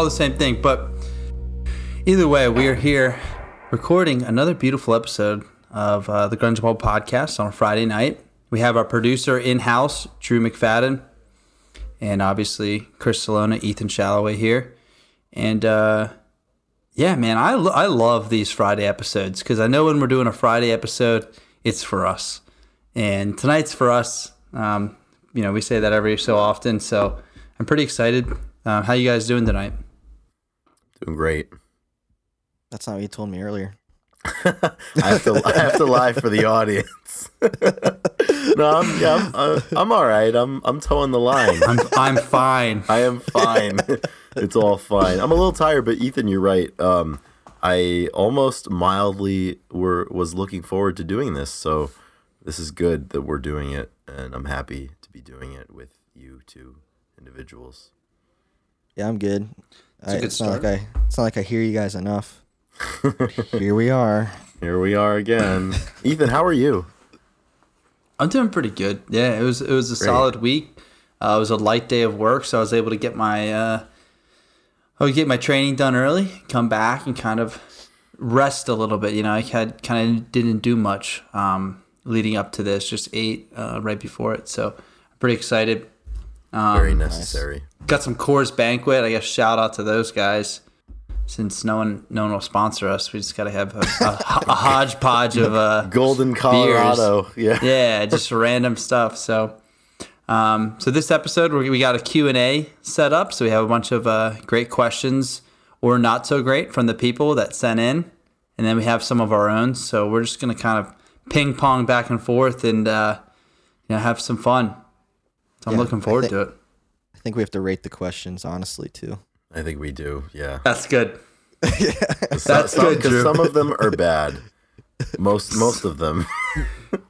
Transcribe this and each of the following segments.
all the same thing. But either way, we are here recording another beautiful episode of uh, the Grunge Bible podcast on a Friday night. We have our producer in house, Drew McFadyen, and obviously Chris Salona, Ethan Shalloway here. And uh, yeah, man, I, lo- I love these Friday episodes because I know when we're doing a Friday episode, it's for us. And tonight's for us. Um, you know, we say that every so often. So I'm pretty excited. Uh, how you guys doing tonight? Doing great. That's not what you told me earlier. I have to I have to lie for the audience. no, I'm yeah, I'm, I'm all right. I'm I'm towing the line. I'm I'm fine. I am fine. it's all fine. I'm a little tired, but Ethan, you're right. Um, I almost mildly were was looking forward to doing this. So this is good that we're doing it, and I'm happy to be doing it with you two individuals. Yeah, I'm good. A I, good it's not like. I. It's not like I hear you guys enough. Here we are. Here we are again. Ethan, how are you? I'm doing pretty good. Yeah, it was it was a Great. solid week. Uh, it was a light day of work, so I was able to get my uh, I would get my training done early, come back, and kind of rest a little bit. You know, I had kind of didn't do much um, leading up to this, just ate uh, right before it. So I'm pretty excited. Um, Very necessary. got some Coors Banquet. I guess shout out to those guys. Since no one no one will sponsor us, we just got to have a, a, a hodgepodge of uh, Golden Colorado. Yeah. yeah, just random stuff. So, um, so this episode we we got a Q and A set up. So we have a bunch of uh, great questions or not so great from the people that sent in, and then we have some of our own. So we're just gonna kind of ping pong back and forth and uh, you know have some fun. So I'm Yeah, looking forward thi- to it. I think we have to rate the questions honestly too. I think we do. Yeah. That's good. That's That's good, Because Drew. some of them are bad. Most most of them.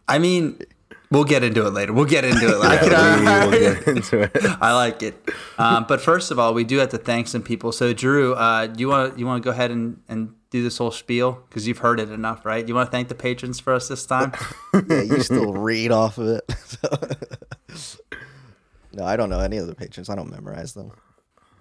I mean, we'll get into it later. We'll get into it. Later. Yeah, can- we will get into it. I like it. Um, but first of all, we do have to thank some people. So, Drew, uh, do you want to you want to go ahead and, and do this whole spiel because you've heard it enough, right? You want to thank the patrons for us this time? yeah, you still read off of it. No, I don't know any of the patrons. I don't memorize them.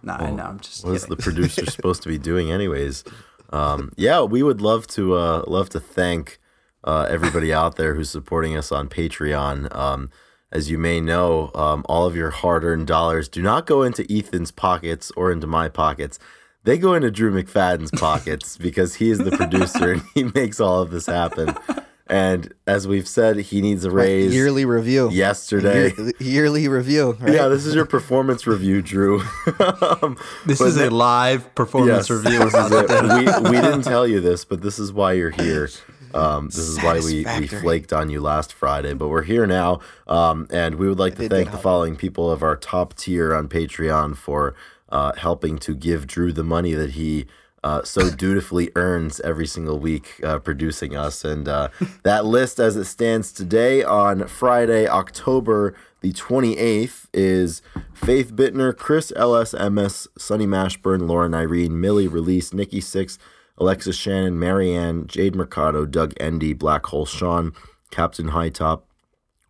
no, I know. I'm just What is kidding. the producer supposed to be doing, anyways? Um, yeah, we would love to uh, love to thank uh, everybody out there who's supporting us on Patreon. Um, as you may know, um, all of your hard-earned dollars do not go into Ethan's pockets or into my pockets. They go into Drew McFadyen's pockets because he is the producer and he makes all of this happen. And as we've said, he needs a raise Yearly review. yesterday. Year- yearly review. Right? Yeah, this is your performance review, Drew. um, this but is a live performance Yes, review. this is it. we, we didn't tell you this, but this is why you're here. Um, this is why we, we flaked on you last Friday, but we're here now. Um, and we would like to did thank the hot. following people of our top tier on Patreon for uh, helping to give Drew the money that he uh, so dutifully earns every single week uh, producing us. And uh, that list, as it stands today on Friday, October the 28th, is Faith Bittner, Chris LSMS, Sunny Mashburn, Lauren Irene, Millie Release, Nikki Six, Alexis Shannon, Marianne, Jade Mercado, Doug Endy, Black Hole Sean, Captain Hightop,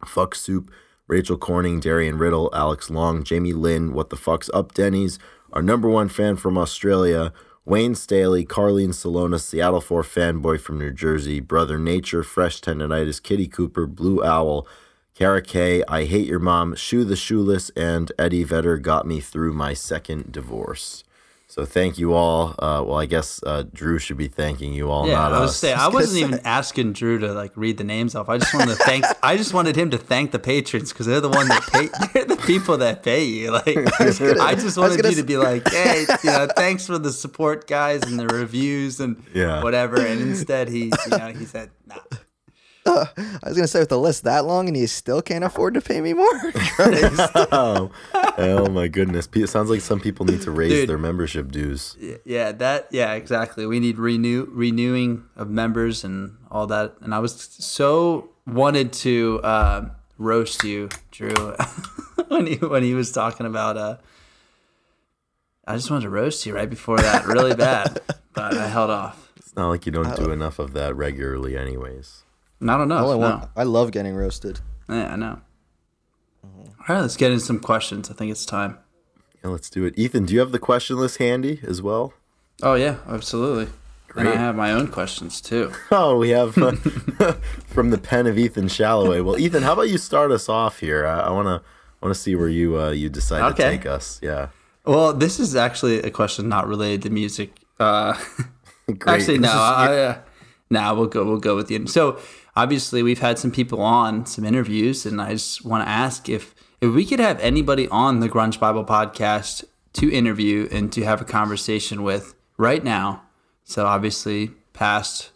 Fuck Soup, Rachel Corning, Darian Riddle, Alex Long, Jamie Lynn, What the Fuck's Up Denny's, our number one fan from Australia, Wayne Staley, Carlene Salona, Seattle 4 fanboy from New Jersey, Brother Nature, Fresh Tendonitis, Kitty Cooper, Blue Owl, Kara I Hate Your Mom, Shoe the Shoeless, and Eddie Vedder got me through my second divorce. So thank you all. Uh, well, I guess uh, Drew should be thanking you all, Yeah, not I was us. saying I gonna wasn't even asking Drew to like read the names off. I just wanted to thank. I just wanted him to thank the patrons because they're the one that pay. They're the people that pay you. Like I, just wanted gonna you to be like, hey, you know, thanks for the support, guys, and the reviews and Yeah. whatever. And instead, he, you know, he said, nah. I was gonna say with the list that long and you still can't afford to pay me more. Oh, oh my goodness! It sounds like some people need to raise Dude. their membership dues. Yeah, yeah, that yeah, exactly. We need renew renewing of members and all that. And I was so wanted to uh, roast you, Drew, when he when he was talking about. Uh, I just wanted to roast you right before that, really bad, but I held off. It's not like you don't do enough of that regularly, anyways. Not enough. All I no. want, I love getting roasted. Yeah, I know. All right, let's get into some questions. I think it's time. Yeah, let's do it. Ethan, do you have the question list handy as well? Oh yeah, absolutely. And I have my own questions too. Oh, we have uh, from the pen of Ethan Shalloway. Well, Ethan, how about you start us off here? I, I wanna wanna see where you uh, you decide to take us. Yeah, Well, this is actually a question not related to music. Uh, great. actually, no. This is- I, uh, no, we'll go. We'll go with you. So, obviously, we've had some people on some interviews, and I just want to ask if if we could have anybody on the Grunge Bible podcast to interview and to have a conversation with right now. So, obviously, past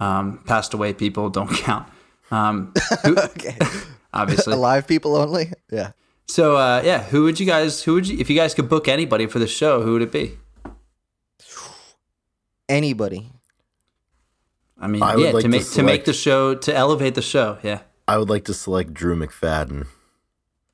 um, passed away people don't count. Um, who, Okay. obviously. Alive people only. Yeah. So, uh, yeah, who would you guys? Who would you? If you guys could book anybody for the show, who would it be? Anybody. I mean, I yeah, like to to make to make the show to elevate the show. Yeah, I would like to select Drew McFadyen.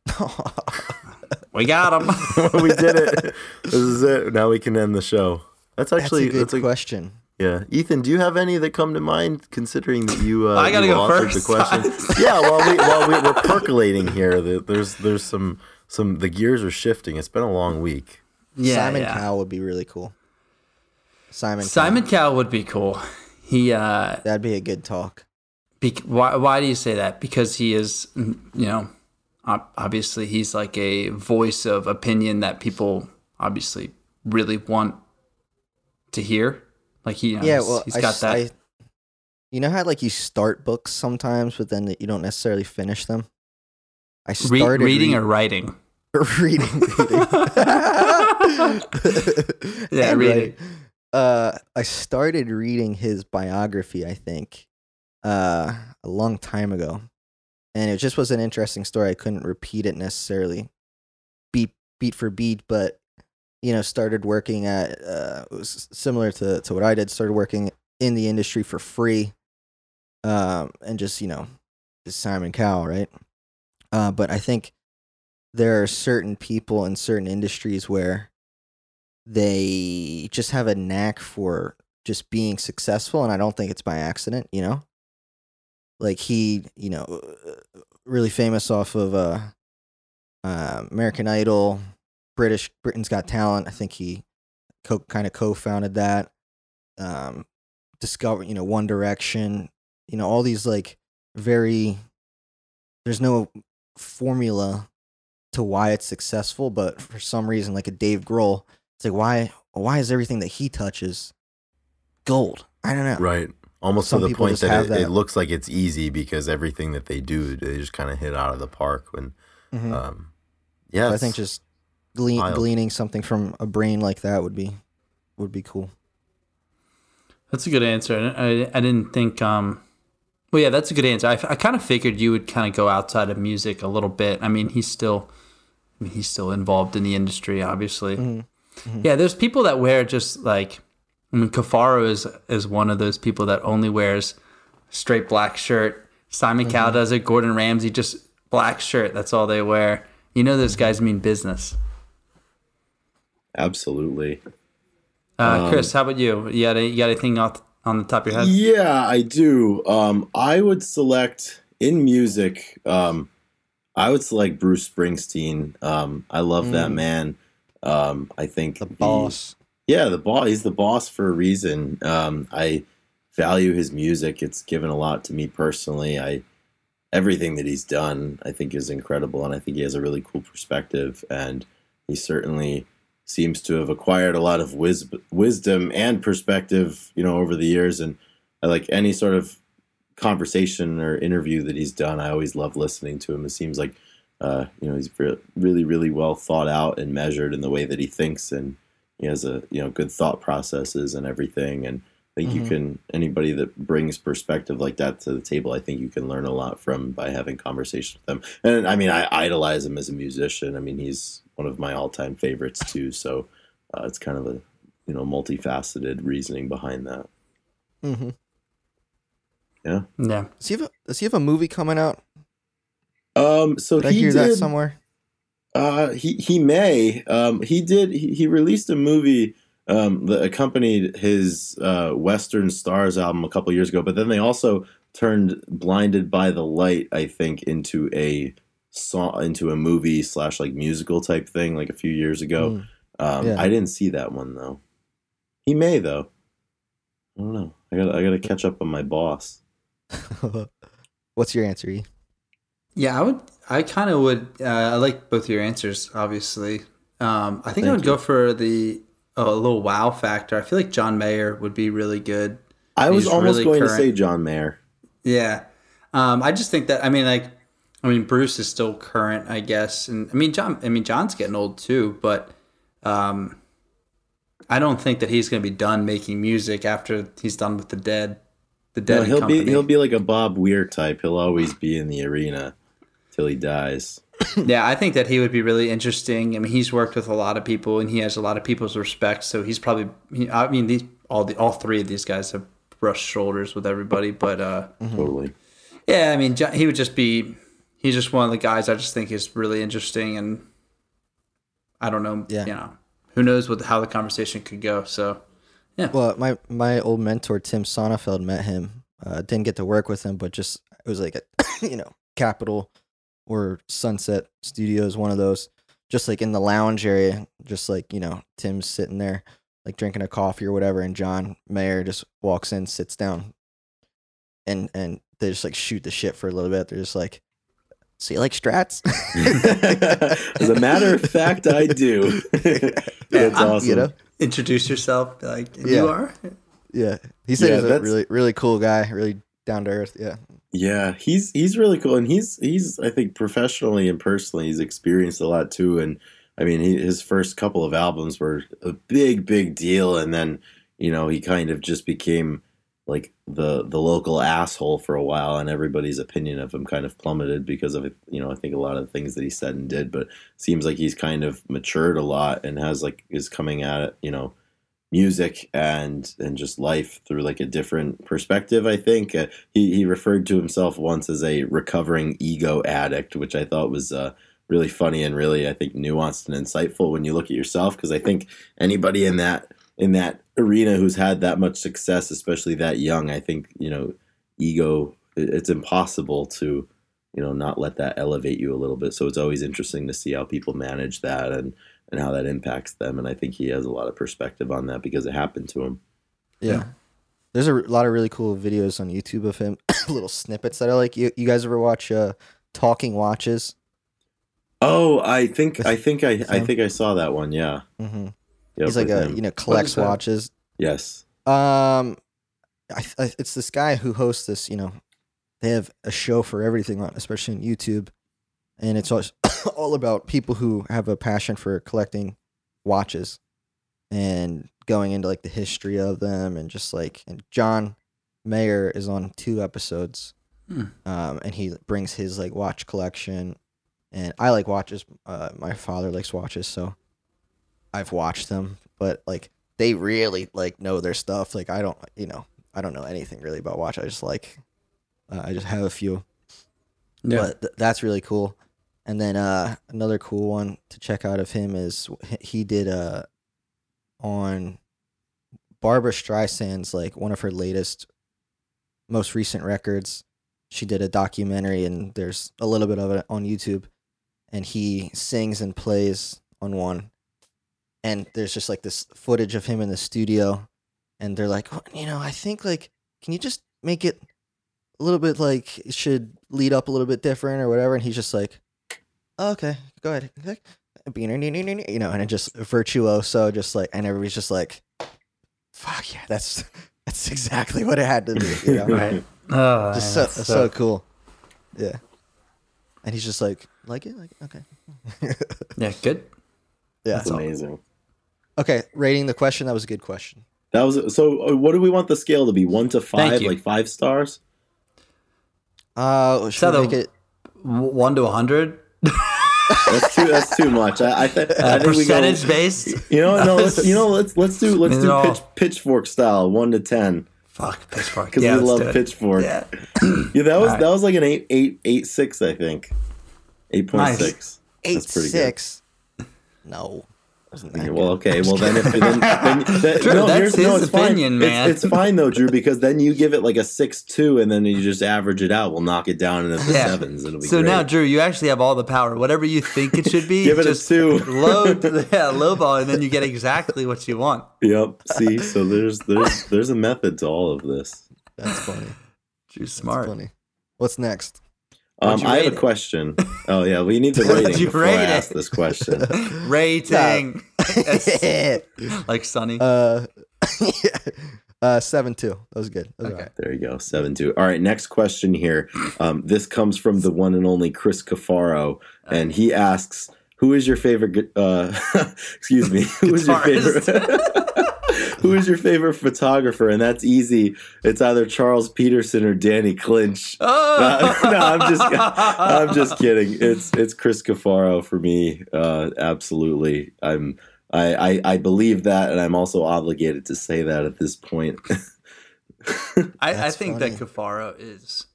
we got him. we did it. This is it. Now we can end the show. That's That's actually a good that's a question. yeah. Ethan, do you have any that come to mind? Considering that you, uh, I gotta you go authored first. The question. yeah, while we while we, we're percolating here, the- there's there's some some the gears are shifting. It's been a long week. yeah, Simon yeah. Cowell would be really cool. Simon. Simon Cowell. Cowell would be cool. He, uh, That'd be a good talk. bec- why, why do you say that? Because he is, mm, you know, obviously he's like a voice of opinion that people obviously really want to hear. Like he, you know, yeah. he's- Well, he's I got s- that. I- you know how like you start books sometimes, but then you don't necessarily finish them. I Re- started reading re- or writing. reading. reading. Yeah, And reading. writing. Uh, I started reading his biography. I think uh, a long time ago, and it just was an interesting story. I couldn't repeat it necessarily, beat beat for beat, but you know, started working at uh, it was similar to to what I did. Started working in the industry for free, um, and just you know, Simon Cowell, right? Uh, but I think there are certain people in certain industries where they just have a knack for just being successful and i don't think it's by accident you know? Like he you know uh, really famous off of uh, uh american idol british britain's got talent. I think he co- kind of co-founded that. Um discover you know one direction you know all these like very there's no formula to why it's successful but for some reason like a dave grohl it's like why why is everything that he touches gold i don't know Right. Almost Some to the point that, have it, it looks like it's easy because everything that they do, they just kind of hit out of the park. When, Mhm. um, yeah, i think just glean, gleaning something from a brain like that would be would be cool That's a good answer. I, I, I didn't think. Um, well, yeah, that's a good answer. I, I kind of figured you would kind of go outside of music a little bit. I mean, he's still, I mean, he's still involved in the industry, obviously. Mm-hmm. Yeah, there's people that wear just like, I mean, Cafaro is is one of those people that only wears straight black shirt. Simon Mm-hmm. Cowell does it. Gordon Ramsay just black shirt. That's all they wear. You know, those guys mean business. Absolutely. Uh, Chris, how about you? You got, a, you got anything off on the top of your head? Yeah, I do. Um, I would select in music. Um, I would select Bruce Springsteen. Um, I love that Mm. man. Um, I think the he- boss yeah, the boss. He's the boss for a reason. Um, I value his music. It's given a lot to me personally. I everything that he's done, I think, is incredible, and I think he has a really cool perspective. And he certainly seems to have acquired a lot of wis- wisdom and perspective, you know, over the years. And I like any sort of conversation or interview that he's done. I always love listening to him. It seems like, uh, you know, he's re- really, really well thought out and measured in the way that he thinks and he has a you know good thought processes and everything. And i think you Mhm. can anybody that brings perspective like that to the table i think you can learn a lot from by having conversations with them. And i mean i idolize him as a musician. I mean he's one of my all-time favorites too. So uh, it's kind of a you know multifaceted reasoning behind that. Mm-hmm. Yeah. does he have a, does he have a movie coming out um so did i he hear did that somewhere Uh, he he may. Um, he did. He, he released a movie um, that accompanied his uh, Western Stars album a couple years ago, but then they also turned "Blinded by the Light," I think, into a song into a movie slash like musical type thing like a few years ago. Mm. Um, Yeah. I didn't see that one though. He may though. I don't know. I got I got to catch up on my boss. What's your answer? E? Yeah, I would. I kind of would. Uh, I like both your answers. Obviously, um, I think I Thank would go for the oh, a little wow factor. I feel like John Mayer would be really good. I was He's almost really going to say John Mayer. Yeah, um, I just think that. I mean, like, I mean, Bruce is still current, I guess, and I mean, John. I mean, John's getting old too, but um, I don't think that he's going to be done making music after he's done with the Dead. The Dead No, he'll Company. be he'll be like a Bob Weir type. He'll always be in the arena till he dies. Yeah, I think that he would be really interesting. I mean, he's worked with a lot of people, and he has a lot of people's respect. So he's probably. He, I mean, these all the all three of these guys have brushed shoulders with everybody. But uh, Totally. yeah, I mean, he would just be. He's just one of the guys I just think is really interesting, and I don't know. Yeah. you know, who knows what how the conversation could go. So yeah. Well, my my old mentor Tim Sonnefeld met him. Uh, didn't get to work with him, but just it was like a you know Capitol or Sunset Studios, one of those. Just like in the lounge area, just like you know Tim's sitting there, like drinking a coffee or whatever, and John Mayer just walks in, sits down, and and they just like shoot the shit for a little bit. They're just like, "So you like Strats?" As a matter of fact, I do. That's I'm- awesome. you know. introduce yourself. Like Yeah. you are. Yeah, he said Yeah, he's a really really cool guy, really down to earth. Yeah. Yeah, he's he's really cool, and he's he's I think professionally and personally he's experienced a lot too. And I mean, he, his first couple of albums were a big big deal, and then you know he kind of just became like the the local asshole for a while, and everybody's opinion of him kind of plummeted because of. You know, I think a lot of the things that he said and did, but seems like he's kind of matured a lot and has like is coming at it. You know, music and and just life through like a different perspective i think. Uh, he he referred to himself once as a recovering ego addict which i thought was uh really funny and really i think nuanced and insightful when you look at yourself because i think anybody in that in that arena who's had that much success especially that young i think you know ego it's impossible to you know not let that elevate you a little bit. So it's always interesting to see how people manage that and and how that impacts them. And I think he has a lot of perspective on that because it happened to him. Yeah. There's a r- lot of really cool videos on YouTube of him, little snippets that I like. You, you guys ever watch uh, Talking Watches? Oh, I think I think I I think I saw that one. Yeah, Mm-hmm. Yep, He's like a him. you know collects watches. yes. Um, I, I it's this guy who hosts this. You know, they have a show for everything on, especially on YouTube, and it's all all about people who have a passion for collecting watches and going into like the history of them and just like and John Mayer is on two episodes, Hmm. um, and he brings his like watch collection, and I like watches. Uh, my father likes watches, so I've watched them, but like they really like know their stuff. Like I don't, you know, I don't know anything really about watch. I just like, uh, I just have a few, Yeah. but th- that's really cool. And then uh, another cool one to check out of him is he did uh, on Barbra Streisand's like one of her latest, most recent records. She did a documentary, and there's a little bit of it on YouTube. And he sings and plays on one, and there's just like this footage of him in the studio, and they're like, "Oh, you know, I think like, can you just make it a little bit like it should lead up a little bit different or whatever? And he's just like, "Oh, okay, go ahead, Okay. you know, and it just virtuoso, just like, and everybody's just like, fuck yeah, that's that's exactly what it had to be, you know, Right. Oh, just man, so, so cool, yeah. And he's just like, like it, like okay, yeah, good. yeah. That's amazing. Okay, rating the question. That was a good question. That was so. uh, What do we want the scale to be? One to five, like five stars. Uh, should So we the- make it? One to a hundred. That's too. That's too much. I, I, th- I Uh, think we go. percentage based. You know, no. Let's. You know, let's let's do let's do No. pitch, pitchfork style, one to ten, Fuck pitchfork. because Yeah, we love pitchfork. Yeah. Yeah, that was Alright. that was like an eight eight eight six, I think. Eight point Nice. six. Eight That's pretty good. six. No, Wasn't that Yeah, well, okay. Well, then if then, then, then Drew, no, that's his no, it's opinion, fine. man. It's, it's fine though, Drew, because then you give it like a six two, and then you just average it out. We'll knock it down into the Yeah. sevens. It'll be So great. now, Drew, you actually have all the power. Whatever you think it should be, Give it a two. low, yeah, low ball, and then you get exactly what you want. Yep. See, so there's there's there's a method to all of this. That's funny. Drew's That's smart. funny. What's next? Um, I have a question. Oh yeah, we need the rating you before rate I it? ask this question. Rating, like Sunny. uh, uh, seven two. That was good. That was Okay. alright. There you go, seven two. All right, next question here. Um, this comes from the one and only Chris Cafaro, and he asks, "Who is your favorite? gu- Uh, excuse me. Who is your favorite? Who is your favorite photographer? And that's easy. It's either Charles Peterson or Danny Clinch. oh! no, I'm just I'm just kidding. It's it's Chris Cafaro for me. Uh, absolutely. I'm I, I I believe that, and I'm also obligated to say that at this point. I, I think funny. that Cafaro is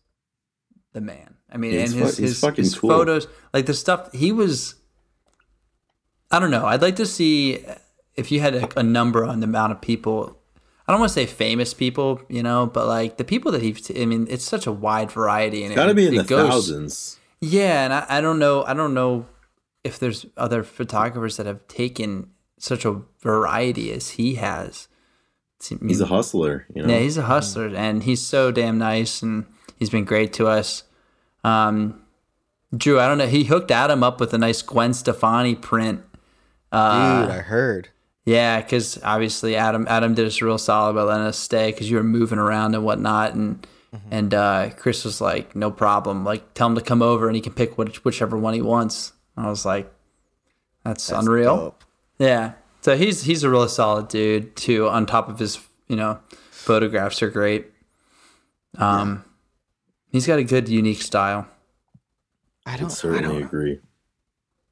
the man. I mean, He's and his fu- his, his cool. photos, like the stuff he was. I don't know. I'd like to see if you had a, a number on the amount of people. I don't want to say famous people, you know, but like the people that he. I mean, it's such a wide variety, and it's Got to it, be in the goes- thousands. Yeah, and I, I don't know. I don't know if there's other photographers that have taken such a variety as he has. It's- I He's a hustler. You know. yeah, he's a hustler, and he's so damn nice, and he's been great to us. Um, Drew, I don't know. He hooked Adam up with a nice Gwen Stefani print. Uh, Dude, I heard. Yeah, because obviously Adam Adam did us real solid by letting us stay because you were moving around and whatnot, and Mm-hmm. and uh, Chris was like, no problem. Like, tell him to come over and he can pick which, whichever one he wants. I was like, that's, That's unreal. dope. Yeah. So he's he's a really solid dude too. On top of his, you know, photographs are great. Um, he's got a good, unique style. I I don't. I certainly don't. agree.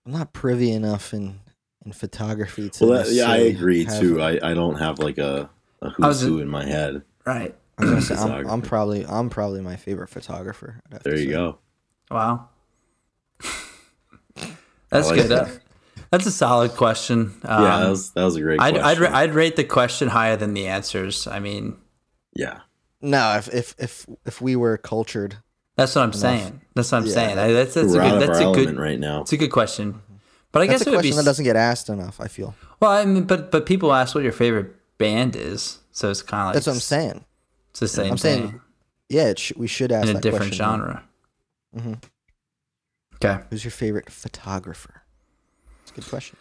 I'm not privy enough in in photography to. Well, that, yeah, I agree have- too. I, I don't have like a who's who in my head. Right. I was gonna say, I'm, I'm probably I'm probably my favorite photographer. I'd have to There you go. Wow. That's like good. that. That's a solid question. Um, yeah, that was that was a great I'd, question. I'd, I'd rate the question higher than the answers. I mean, yeah. No, if if if if we were cultured, that's what I'm saying. That's what I'm Yeah. saying. That's that's We're a good. of That's a good. right now. It's a good question. But I that's guess a it would be question that doesn't get asked enough. I feel well. I mean, but but people ask what your favorite band is, so it's kind of like that's what I'm saying. It's the same I'm thing saying Yeah, it sh- we should ask in a different question genre. Mhm. Okay. Who's your favorite photographer? It's a good question.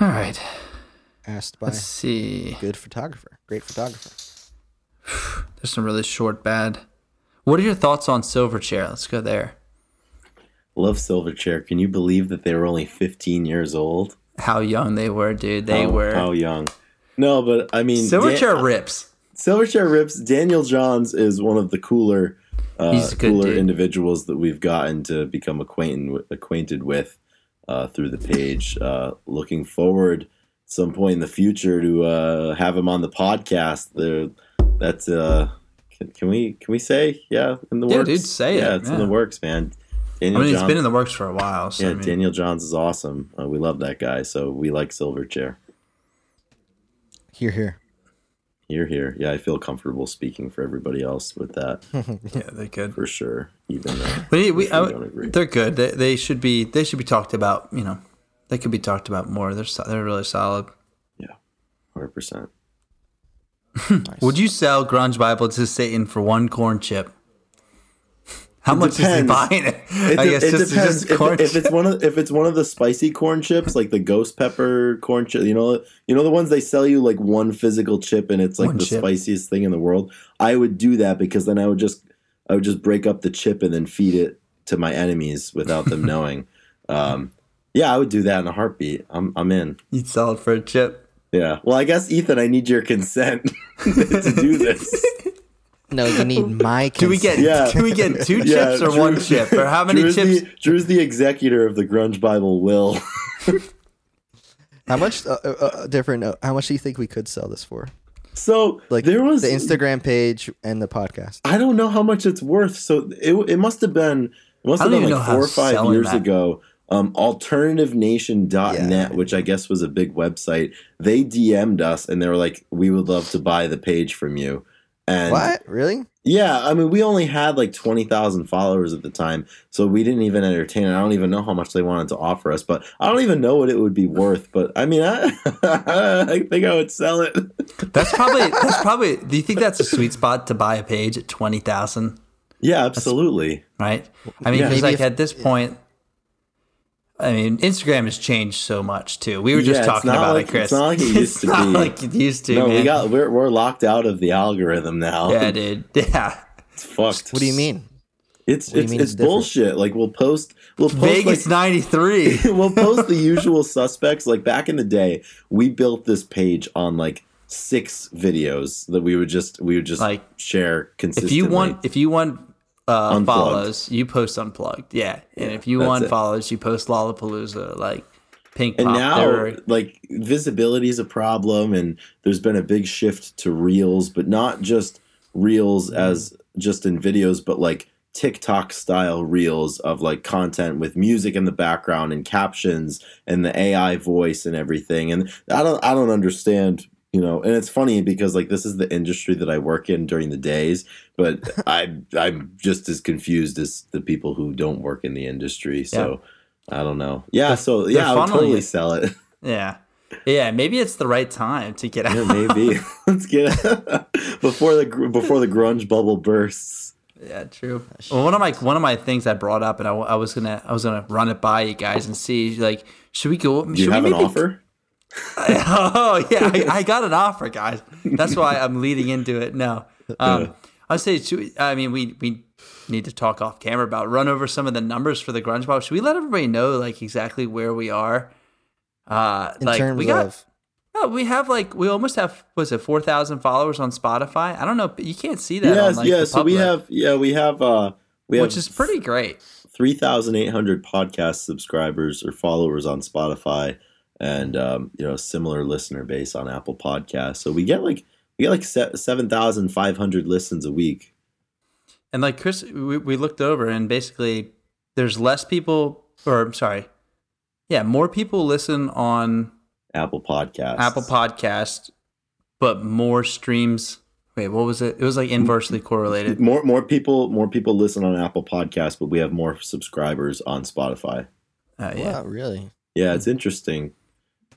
All right. Asked by Let's see. good photographer, great photographer. There's some really short bad. What are your thoughts on Silverchair? Let's go there. Love Silverchair. Can you believe that they were only 15 years old? How young they were, dude. They how, were. how young. No, but I mean, Silverchair Dan- rips. Silverchair rips. Daniel Johns is one of the cooler, uh, cooler dude. individuals that we've gotten to become acquainted with, acquainted with uh, through the page. Uh, looking forward some point in the future to uh, have him on the podcast. There, that's uh, can, can we can we say yeah in the Yeah, works? dude, say it, Yeah, it's in the works, man. I Daniel mean, it's Johns- been in the works for a while. So yeah, I mean, Daniel Johns is awesome. Uh, we love that guy, so we like Silverchair. Here, here. Here, here. Yeah, I feel comfortable speaking for everybody else with that yeah, they're good. for sure. Even though We, we, I, don't agree. they're good. They, they should be. They should be talked about. You know, they could be talked about more. They're so- they're really solid. Yeah, hundred percent. Nice. Would you sell Grunge Bible to Satan for one corn chip? How It much is he depends. buying it? It, I guess it just, depends just if, if it's one of if it's one of the spicy corn chips, like the ghost pepper corn chip. You know, you know the ones they sell you like one physical chip, and it's like One the chip. spiciest thing in the world. I would do that because then I would just I would just break up the chip and then feed it to my enemies without them knowing. Um, yeah, I would do that in a heartbeat. I'm I'm in. You'd sell it for a chip. Yeah. Well, I guess Ethan, I need your consent to do this. No, you need my. Do we get? Yeah. Do we get two Yeah, chips or Drew- one chip? Or how many Drew's chips? The, Drew's the executor of the Grunge Bible will. How much uh, uh, uh, different? Uh, how much do you think we could sell this for? So Like there was the Instagram page and the podcast. I don't know how much it's worth. So it it must have been it must have been like four or five years that- ago um, alternativenation.net, Yeah. which I guess was a big website, they DM'd us and they were like, we would love to buy the page from you. And What? Really? yeah, I mean, we only had like 20,000 followers at the time, so we didn't even entertain it. I don't even know how much they wanted to offer us, but I don't even know what it would be worth. But I mean, I, I think I would sell it. That's probably that's probably. Do you think that's a sweet spot to buy a page at twenty thousand? Yeah, absolutely. Right. I mean, Yeah. because Maybe like if- at this point, I mean, Instagram has changed so much too. We were just Yeah, talking about like- it, Chris. it's not like it used It's to not be. like it used to. no, man. we got we're we're locked out of the algorithm now. Yeah, dude. Yeah. it's fucked. What do you mean? It's What it's mean it's it's bullshit. Like we'll post we'll post Vegas like, ninety three. we'll post the usual suspects. Like back in the day, we built this page on like six videos that we would just we would just Like, share If you want, if you want uh, Unplugged. follows, you post unplugged. Yeah, and if you want it. follows, you post Lollapalooza, like Pink and Pop. now There- like visibility is a problem and there's been a big shift to reels but not just reels as just in videos but like tiktok style reels of like content with music in the background and captions and the ai voice and everything and i don't i don't understand you know and it's funny because like this is the industry that i work in during the days but i i'm just as confused as the people who don't work in the industry so I don't know. Yeah, so they're yeah, I would totally sell it. yeah, yeah. Maybe it's the right time to get out. Yeah, maybe. Let's get out before the before the grunge bubble bursts. Yeah, true. Well, one of my one of my things I brought up, and I, I was gonna I was gonna run it by you guys and see like should we go? Do should you have we an offer? Oh yeah, I, I got an offer, guys. That's why I'm leading into it. No, um, I say, we, I mean, we we need to talk off camera about run over some of the numbers for the grunge bible. Should we let everybody know like exactly where we are? Uh, In like terms we got, of oh, we have like we almost have was it four thousand followers on Spotify? I don't know, you can't see that. Yes, on, like, yeah. the So we have yeah we have uh we which have is pretty great. three thousand eight hundred podcast subscribers or followers on Spotify, and um, you know similar listener base on Apple Podcasts. So we get like we get like se- seven thousand five hundred listens a week. And like Chris, we, we looked over and basically there's less people, or I'm sorry, yeah, more people listen on Apple Podcasts. Apple Podcast, but more streams. Wait, what was it? It was like inversely correlated. More more people more people listen on Apple Podcasts, but we have more subscribers on Spotify. Uh, yeah, wow, really? Yeah, it's interesting.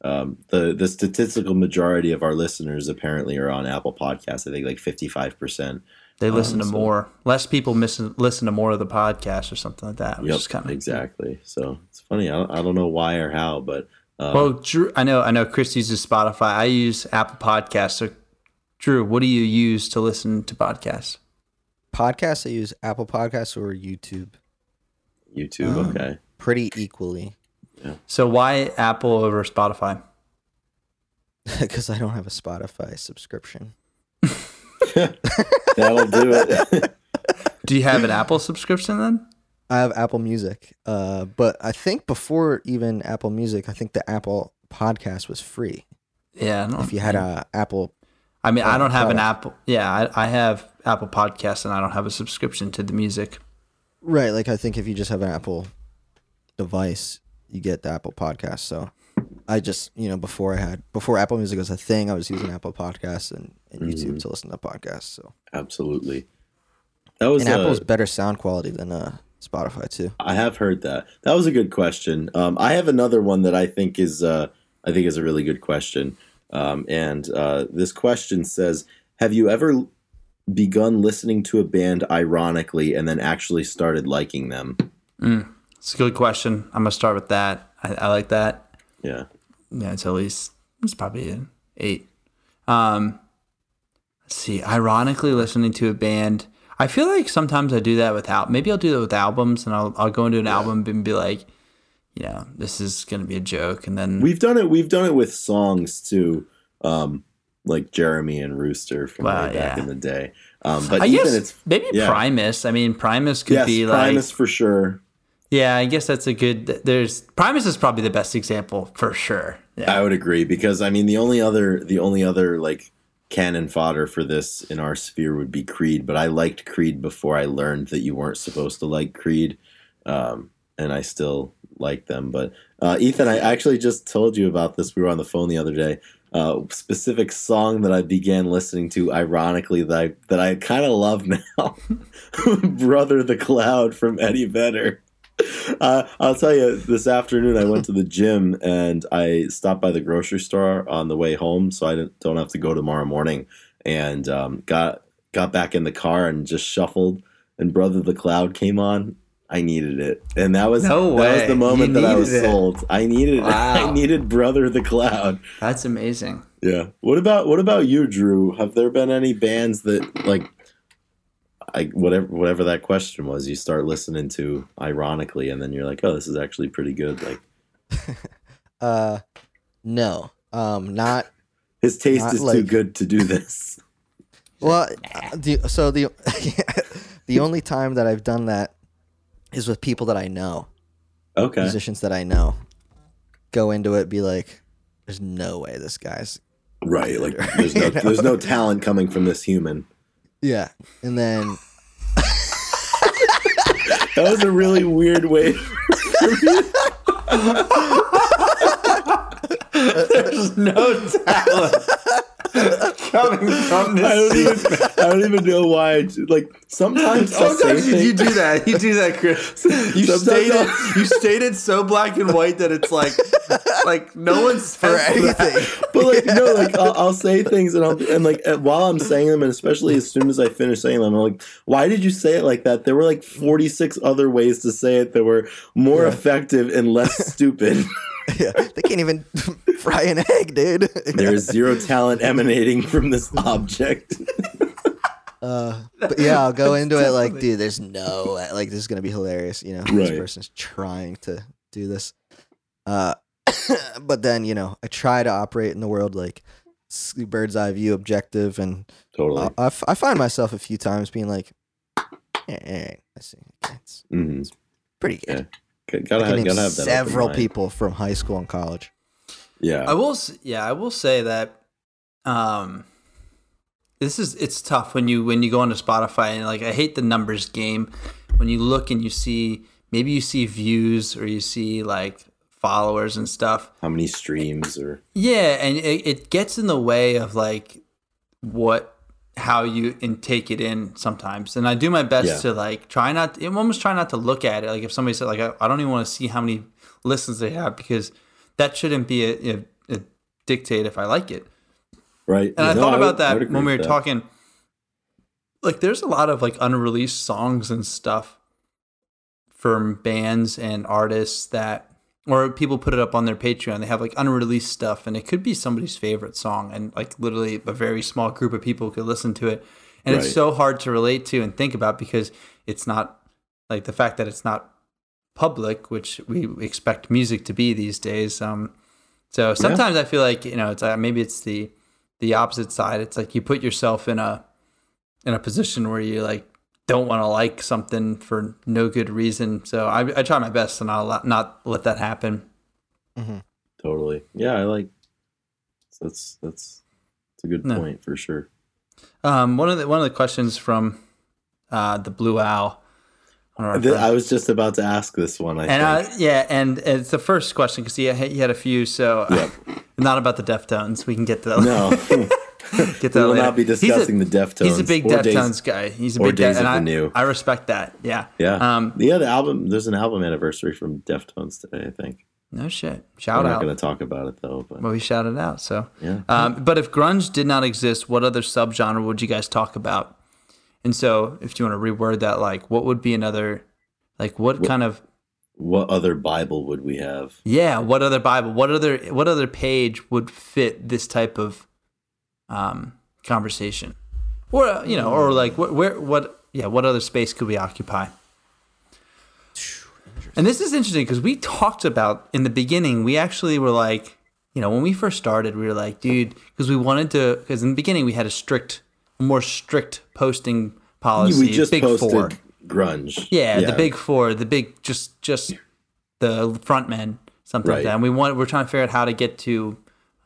Um, the the statistical majority of our listeners apparently are on Apple Podcasts. I think like fifty five percent. they listen to so- more. Less people miss, listen to more of the podcast or something like that, which Yep, is kind of exactly. So it's funny. I don't, I don't know why or how, but uh, Well, Drew, I know, I know. Chris uses Spotify. I use Apple Podcasts. So, Drew, what do you use to listen to podcasts? Podcasts, I use Apple Podcasts or YouTube YouTube. Oh. Okay. pretty equally So, why Apple over Spotify? because I don't have a Spotify subscription. That'll do it. Do you have an Apple subscription then? I have Apple Music, uh, but I think before even Apple Music, I think the Apple Podcast was free Yeah, if you had a Apple. I mean, I Oh, don't have an. Apple. Yeah, I, I have Apple Podcasts, and I don't have a subscription to the music. Right, like I think if you just have an Apple device, you get the Apple Podcast. So I just, you know, before I had before Apple Music was a thing, I was using Apple Podcasts and, and YouTube to listen to podcasts. So Absolutely. That was and uh, Apple's better sound quality than uh, Spotify too. I have heard that. That was a good question. Um, I have another one that I think is uh, I think is a really good question. Um, and uh, this question says, "Have you ever begun listening to a band ironically and then actually started liking them?" It's a good question. I'm gonna start with that. I, I like that. Yeah. Yeah, it's at least it's probably an eight. Um, let's see. Ironically, listening to a band, I feel like sometimes I do that without. Maybe I'll do that with albums, and I'll I'll go into an album and be like, you know, this is gonna be a joke, and then We've done it. We've done it with songs too, um, like Jeremy and Rooster from Wow, way back yeah. in the day. Um, but I even guess it's maybe yeah. Primus. I mean, Primus could yes, be Primus like, Primus for sure. Yeah, I guess that's a good. There's Primus is probably the best example for sure. Yeah, I would agree because I mean the only other the only other like cannon fodder for this in our sphere would be Creed, but I liked Creed before I learned that you weren't supposed to like Creed. Um, and I still like them. But uh, Ethan, I actually just told you about this. We were on the phone the other day. Uh, specific song that I began listening to, ironically, that I that I kind of love now, "Brother the Cloud" from Eddie Vedder. Uh, I'll tell you, this afternoon I went to the gym and I stopped by the grocery store on the way home, so I didn't, don't have to go tomorrow morning. And um, got got back in the car and just shuffled, and "Brother the Cloud" came on. I needed it, and that was No that was the moment that I was it. sold. I needed Wow. I needed "Brother the Cloud." That's amazing. Yeah. What about what about you, Drew? Have there been any bands that like I whatever whatever that question was, you start listening to ironically and then you're like, "Oh, this is actually pretty good." Like Uh, no, um, not his taste Not is too good to do this. well. The, so the the only time that I've done that is with people that I know, Okay. musicians that I know. Go into it, be like, "There's no way this guy's Right, like there's no there's no talent coming from this human. Yeah," and then That was a really weird way. There's no talent coming from I don't even I don't even know why. I, like sometimes Sometimes you, you do that. You do that, Chris. You Sometimes state it. You state it so black and white that it's like, like no one's for anything, but like no, like I'll, I'll say things and I'll and like while I'm saying them, and especially as soon as I finish saying them, I'm like, why did you say it like that? There were like 46 other ways to say it that were more Yeah. effective and less stupid. yeah, they can't even fry an egg, dude. there is zero talent emanating from this object. Uh, but yeah, I'll go into it like, dude, there's no like this is gonna be hilarious. You know, Right. this person's trying to do this. Uh, but then you know, I try to operate in the world like bird's eye view, objective, and Totally. I, I f- I find myself a few times being like, eh, eh, I see, okay, it's hmm pretty good. Gotta, I can have, name gotta have that. several people from high school and college. Yeah. I will, yeah, I will say that. Um, this is it's tough when you when you go onto Spotify and like I hate the numbers game. When you look and you see maybe you see views or you see like followers and stuff. How many streams or Yeah, and it, it gets in the way of like what how you and take it in sometimes. And I do my best Yeah. to like try not. I almost try not to look at it. Like if somebody said like I, I don't even want to see how many listens they have because that shouldn't be a, a, a dictate if I like it. right? And I thought about that would agree when we were that. talking. Like, there's a lot of like unreleased songs and stuff from bands and artists that, or people put it up on their Patreon. They have like unreleased stuff, and it could be somebody's favorite song, and like literally a very small group of people could listen to it. And it's so hard to relate to and think about because it's not like the fact that it's not public, which we expect music to be these days. Um, so sometimes I feel like you know, it's uh, maybe it's the the opposite side. It's like you put yourself in a in a position where you like don't want to like something for no good reason. So I, I try my best to not let, not let that happen. Totally. Yeah, I like. That's that's that's a good No. point for sure. Um, one of the one of the questions from uh, the Blue Owl. one of our Th- friends- I was just about to ask this one. I and think. uh, yeah, and it's the first question because he, had- he had a few. So Yep. not about the Deftones. We can get to that. no, get to we will later. not be He's a- discussing the Deftones. He's a big Deftones guy. He's a big Days Def- and of I. I respect that. Yeah. Yeah, Um. yeah. The album. There's an album anniversary from Deftones today. I think. No shit. Shout not going to talk about it though. But Well, we shouted out. So. yeah, Um, but if grunge did not exist, what other subgenre would you guys talk about? And so, if you want to reword that, like, what would be another, like, what kind of, what other Bible would we have? yeah, what other Bible, what other, what other page would fit this type of, um, conversation, or you know, or like, where, where, what, yeah, what other space could we occupy? And this is interesting because we talked about in the beginning, we actually were like, you know, when we first started, we were like, dude, because we wanted to, because in the beginning we had a strict, more strict posting policy. we just big posted four. grunge. Yeah, the big four, the big, just, just the front men, something like that. And we want, we're trying to figure out how to get to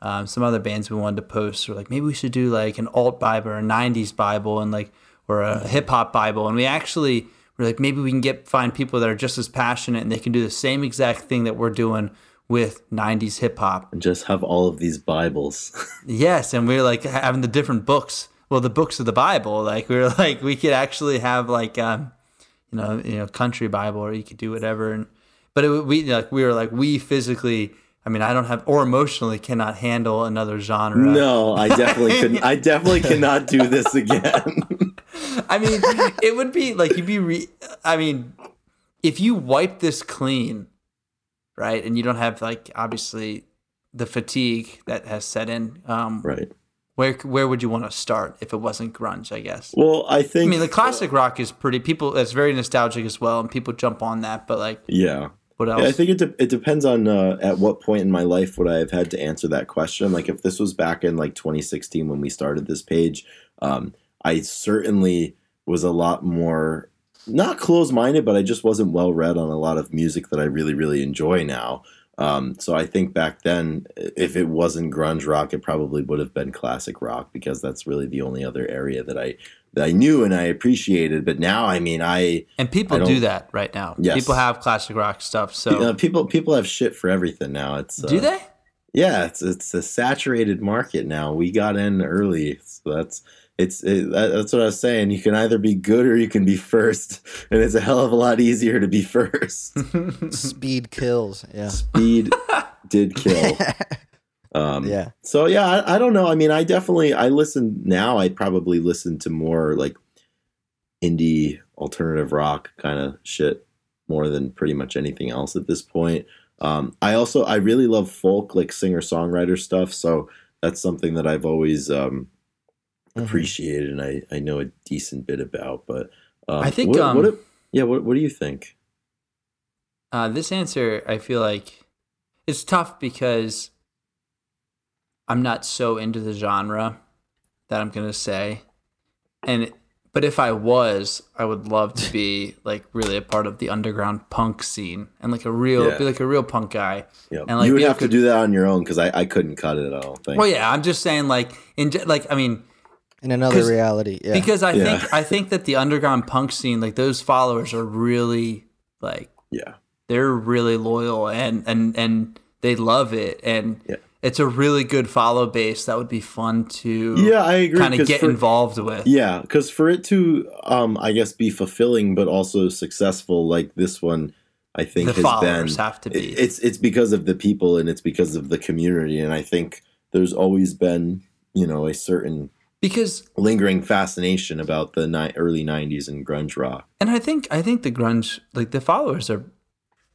um, some other bands we wanted to post, or like maybe we should do like an alt Bible or a '90s Bible, and like or a hip hop Bible. And we actually we're like maybe we can get find people that are just as passionate and they can do the same exact thing that we're doing with 90s hip hop. And just have all of these Bibles. Yes, and we are like having the different books. Well, the books of the Bible. Like we were like we could actually have like um, you know you know country Bible or you could do whatever. And but it, we like we were like we physically. I mean, I don't have or emotionally cannot handle another genre. no, I definitely couldn't. I definitely cannot do this again. I mean, it would be like you'd be. Re- I mean, if you wipe this clean, right, and you don't have like obviously the fatigue that has set in. Um, right. Where where would you want to start if it wasn't grunge? I guess. Well, I think. I mean, the classic rock is pretty. People, it's very nostalgic as well, and people jump on that. But like, Yeah. What else? Yeah, I think it, de- it depends on uh, at what point in my life would I have had to answer that question. Like if this was back in like 2016 when we started this page, um, I certainly was a lot more not close minded, but I just wasn't well read on a lot of music that I really really enjoy now. Um, so I think back then, if it wasn't grunge rock, it probably would have been classic rock because that's really the only other area that I that I knew and I appreciated. But now, I mean, I and people I don't- that right now. Yes. People have classic rock stuff. So uh, people people have shit for everything now. It's uh, do they? Yeah, it's it's a saturated market now. We got in early, so that's it's it, that, that's what I was saying. You can either be good or you can be first, and it's a hell of a lot easier to be first. Speed kills. Yeah. Speed did kill. Um, Yeah. So yeah, I, I don't know. I mean, I definitely I listen now. I probably listen to more like indie alternative rock kind of shit more than pretty much anything else at this point. Um, I also I really love folk like singer songwriter stuff. So that's something that I've always um, Mhm. appreciated and I, I know a decent bit about. But um, I think, what, um, what yeah. What what do you think? Uh, this answer, I feel like, it's tough because I'm not so into the genre that I'm gonna say, and but if I was, I would love to be like really a part of the underground punk scene and like a real, Yeah. be like a real punk guy. Yeah, and, like, you would have able to do that on your own because I, I couldn't cut it. I don't think. Well, yeah, I'm just saying, like in like I mean, In another reality. Yeah. because I Yeah. think I think that the underground punk scene, like those followers, are really like yeah. they're really loyal and and and they love it and Yeah. it's a really good follow base that would be fun to Yeah, I agree. kind of get for- involved with. Yeah, because for it to, um, I guess, be fulfilling but also successful, like this one, I think the has followers been. have to be. it- It's it's because of the people and it's because of the community, and I think there's always been, you know, a certain because lingering fascination about the ni- early '90s and grunge rock. and I think I think the grunge like the followers are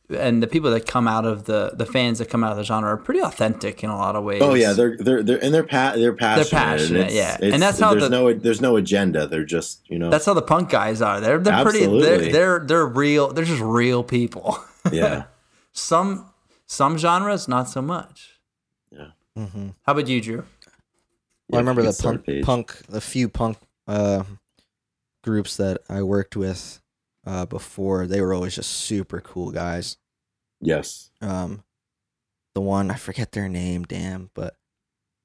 and the people that come out of the the fans that come out of the genre are pretty authentic in a lot of ways. Oh yeah, they're they're they're and they're pa- they're passionate. passionate, and it's- yeah. it's- And that's how there's the- no there's no agenda. They're just you know that's how the punk guys are. They're they're pretty they're, they're they're real. They're just real people. yeah. some some genres not so much. Yeah. Mm-hmm. How about you, Drew? Well, I remember the punk, page. punk, the few punk uh, groups that I worked with uh, before. They were always just super cool guys. Yes. Um, the one I forget their name, damn, but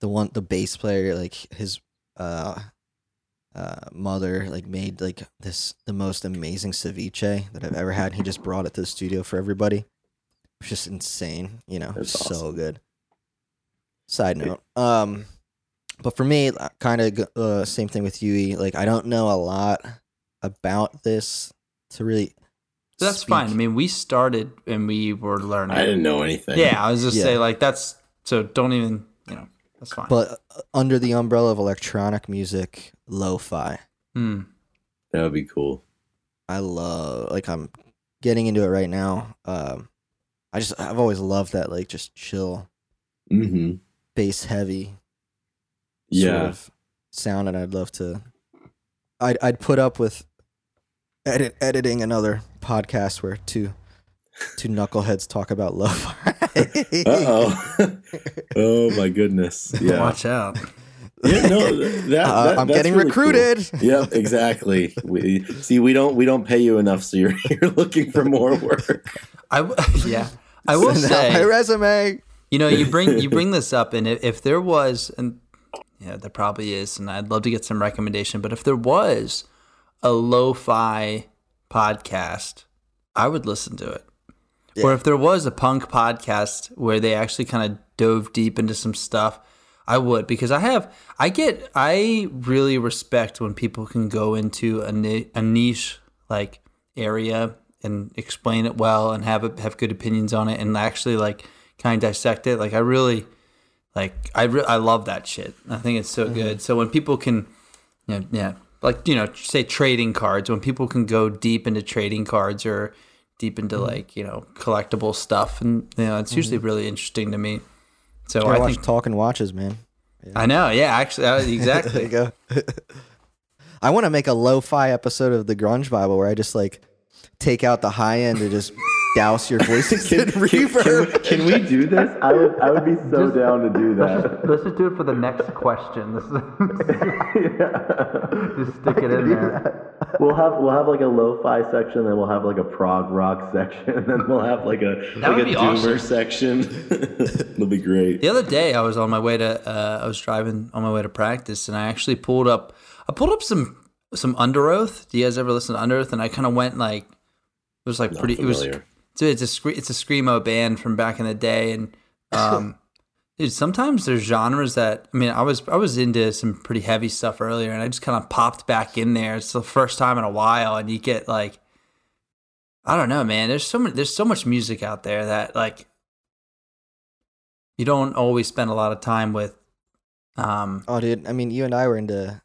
the one, the bass player, like his uh, uh, mother, like made like this the most amazing ceviche that I've ever had. He just brought it to the studio for everybody. It was just insane, you know, That's so awesome. good. Side note, um, but for me, kind of uh, same thing with Yui. Like I don't know a lot about this to really. That's speak. fine. I mean, we started and we were learning. I didn't know anything. Yeah, I was just Yeah. say like that's so don't even you know that's fine. but uh, under the umbrella of electronic music, lo-fi. Hmm. that would be cool. I love like I'm getting into it right now. Um, I just I've always loved that like just chill Mm-hmm. bass heavy Yeah. sort of sound, and I'd love to. I'd I'd put up with edit editing another podcast where two two knuckleheads talk about lo-fi. Uh oh. oh my goodness. Yeah. Watch out. Yeah. No. That, Uh, I'm that's getting really cool. recruited. Yep. Exactly. We see. We don't. We don't pay you enough, so you're you're looking for more work. I w- yeah. I will Send out my say resume. you know you bring you bring this up and if, if there was and yeah there probably is and I'd love to get some recommendation but if there was a lo-fi podcast, I would listen to it. Yeah. Or if there was a punk podcast where they actually kind of dove deep into some stuff, I would because I have I get I really respect when people can go into a, ni- a niche like area and explain it well and have a, have good opinions on it and actually like kind of dissect it. Like I really like I re- I love that shit. I think it's so good. So when people can, you know, yeah, like you know, say trading cards. When people can go deep into trading cards or deep into like you know collectible stuff, and you know, it's usually really interesting to me. So I I think Talking Watches, man. I know, yeah, actually, uh, there you exactly. go. I want to make a lo-fi episode of the Grunge Bible where I just like take out the high end and just douse your voices in reverb. Can we do this? I would I would be so down to do that. Let's just do it for the next question. This is just stick it in there. We'll have we'll have like a lo-fi section, then we'll have like a prog rock section, then we'll have like a That like would a be doomer awesome. section. It'll be great. The other day, I was on my way to uh, I was driving on my way to practice, and I actually pulled up I pulled up some some Underoath. Do you guys ever listen to Underoath? And I kind of went like it was like Not pretty. It was familiar. Dude, it's a it's a screamo band from back in the day, and um, dude, sometimes there's genres that I mean, I was I was into some pretty heavy stuff earlier, and I just kind of popped back in there. It's the first time in a while, and you get like. I don't know, man. There's so many, there's so much music out there that like you don't always spend a lot of time with. Um, Oh, dude. I mean, you and I were into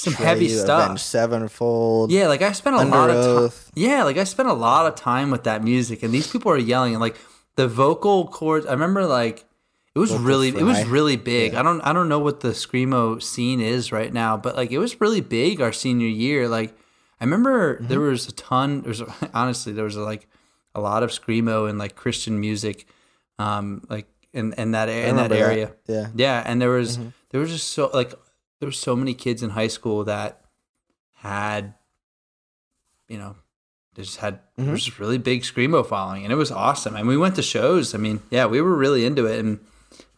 Some heavy stuff. Avenged Sevenfold. yeah, like I spent a Under lot of time. Yeah, like I spent a lot of time with that music, and these people are yelling, and like the vocal cords. I remember like it was Vocal really, it was really big. Yeah. I don't, I don't know what the screamo scene is right now, but like it was really big our senior year. Like I remember Mm-hmm. there was a ton. There was honestly there was like a lot of screamo and like Christian music, um, like in in that in that area. Yeah. Yeah, and there was Mhm. there was just so like there were so many kids in high school that had, you know, they just had there Mhm. was just really big screamo following, and it was awesome. And we went to shows. I mean, yeah, we were really into it, and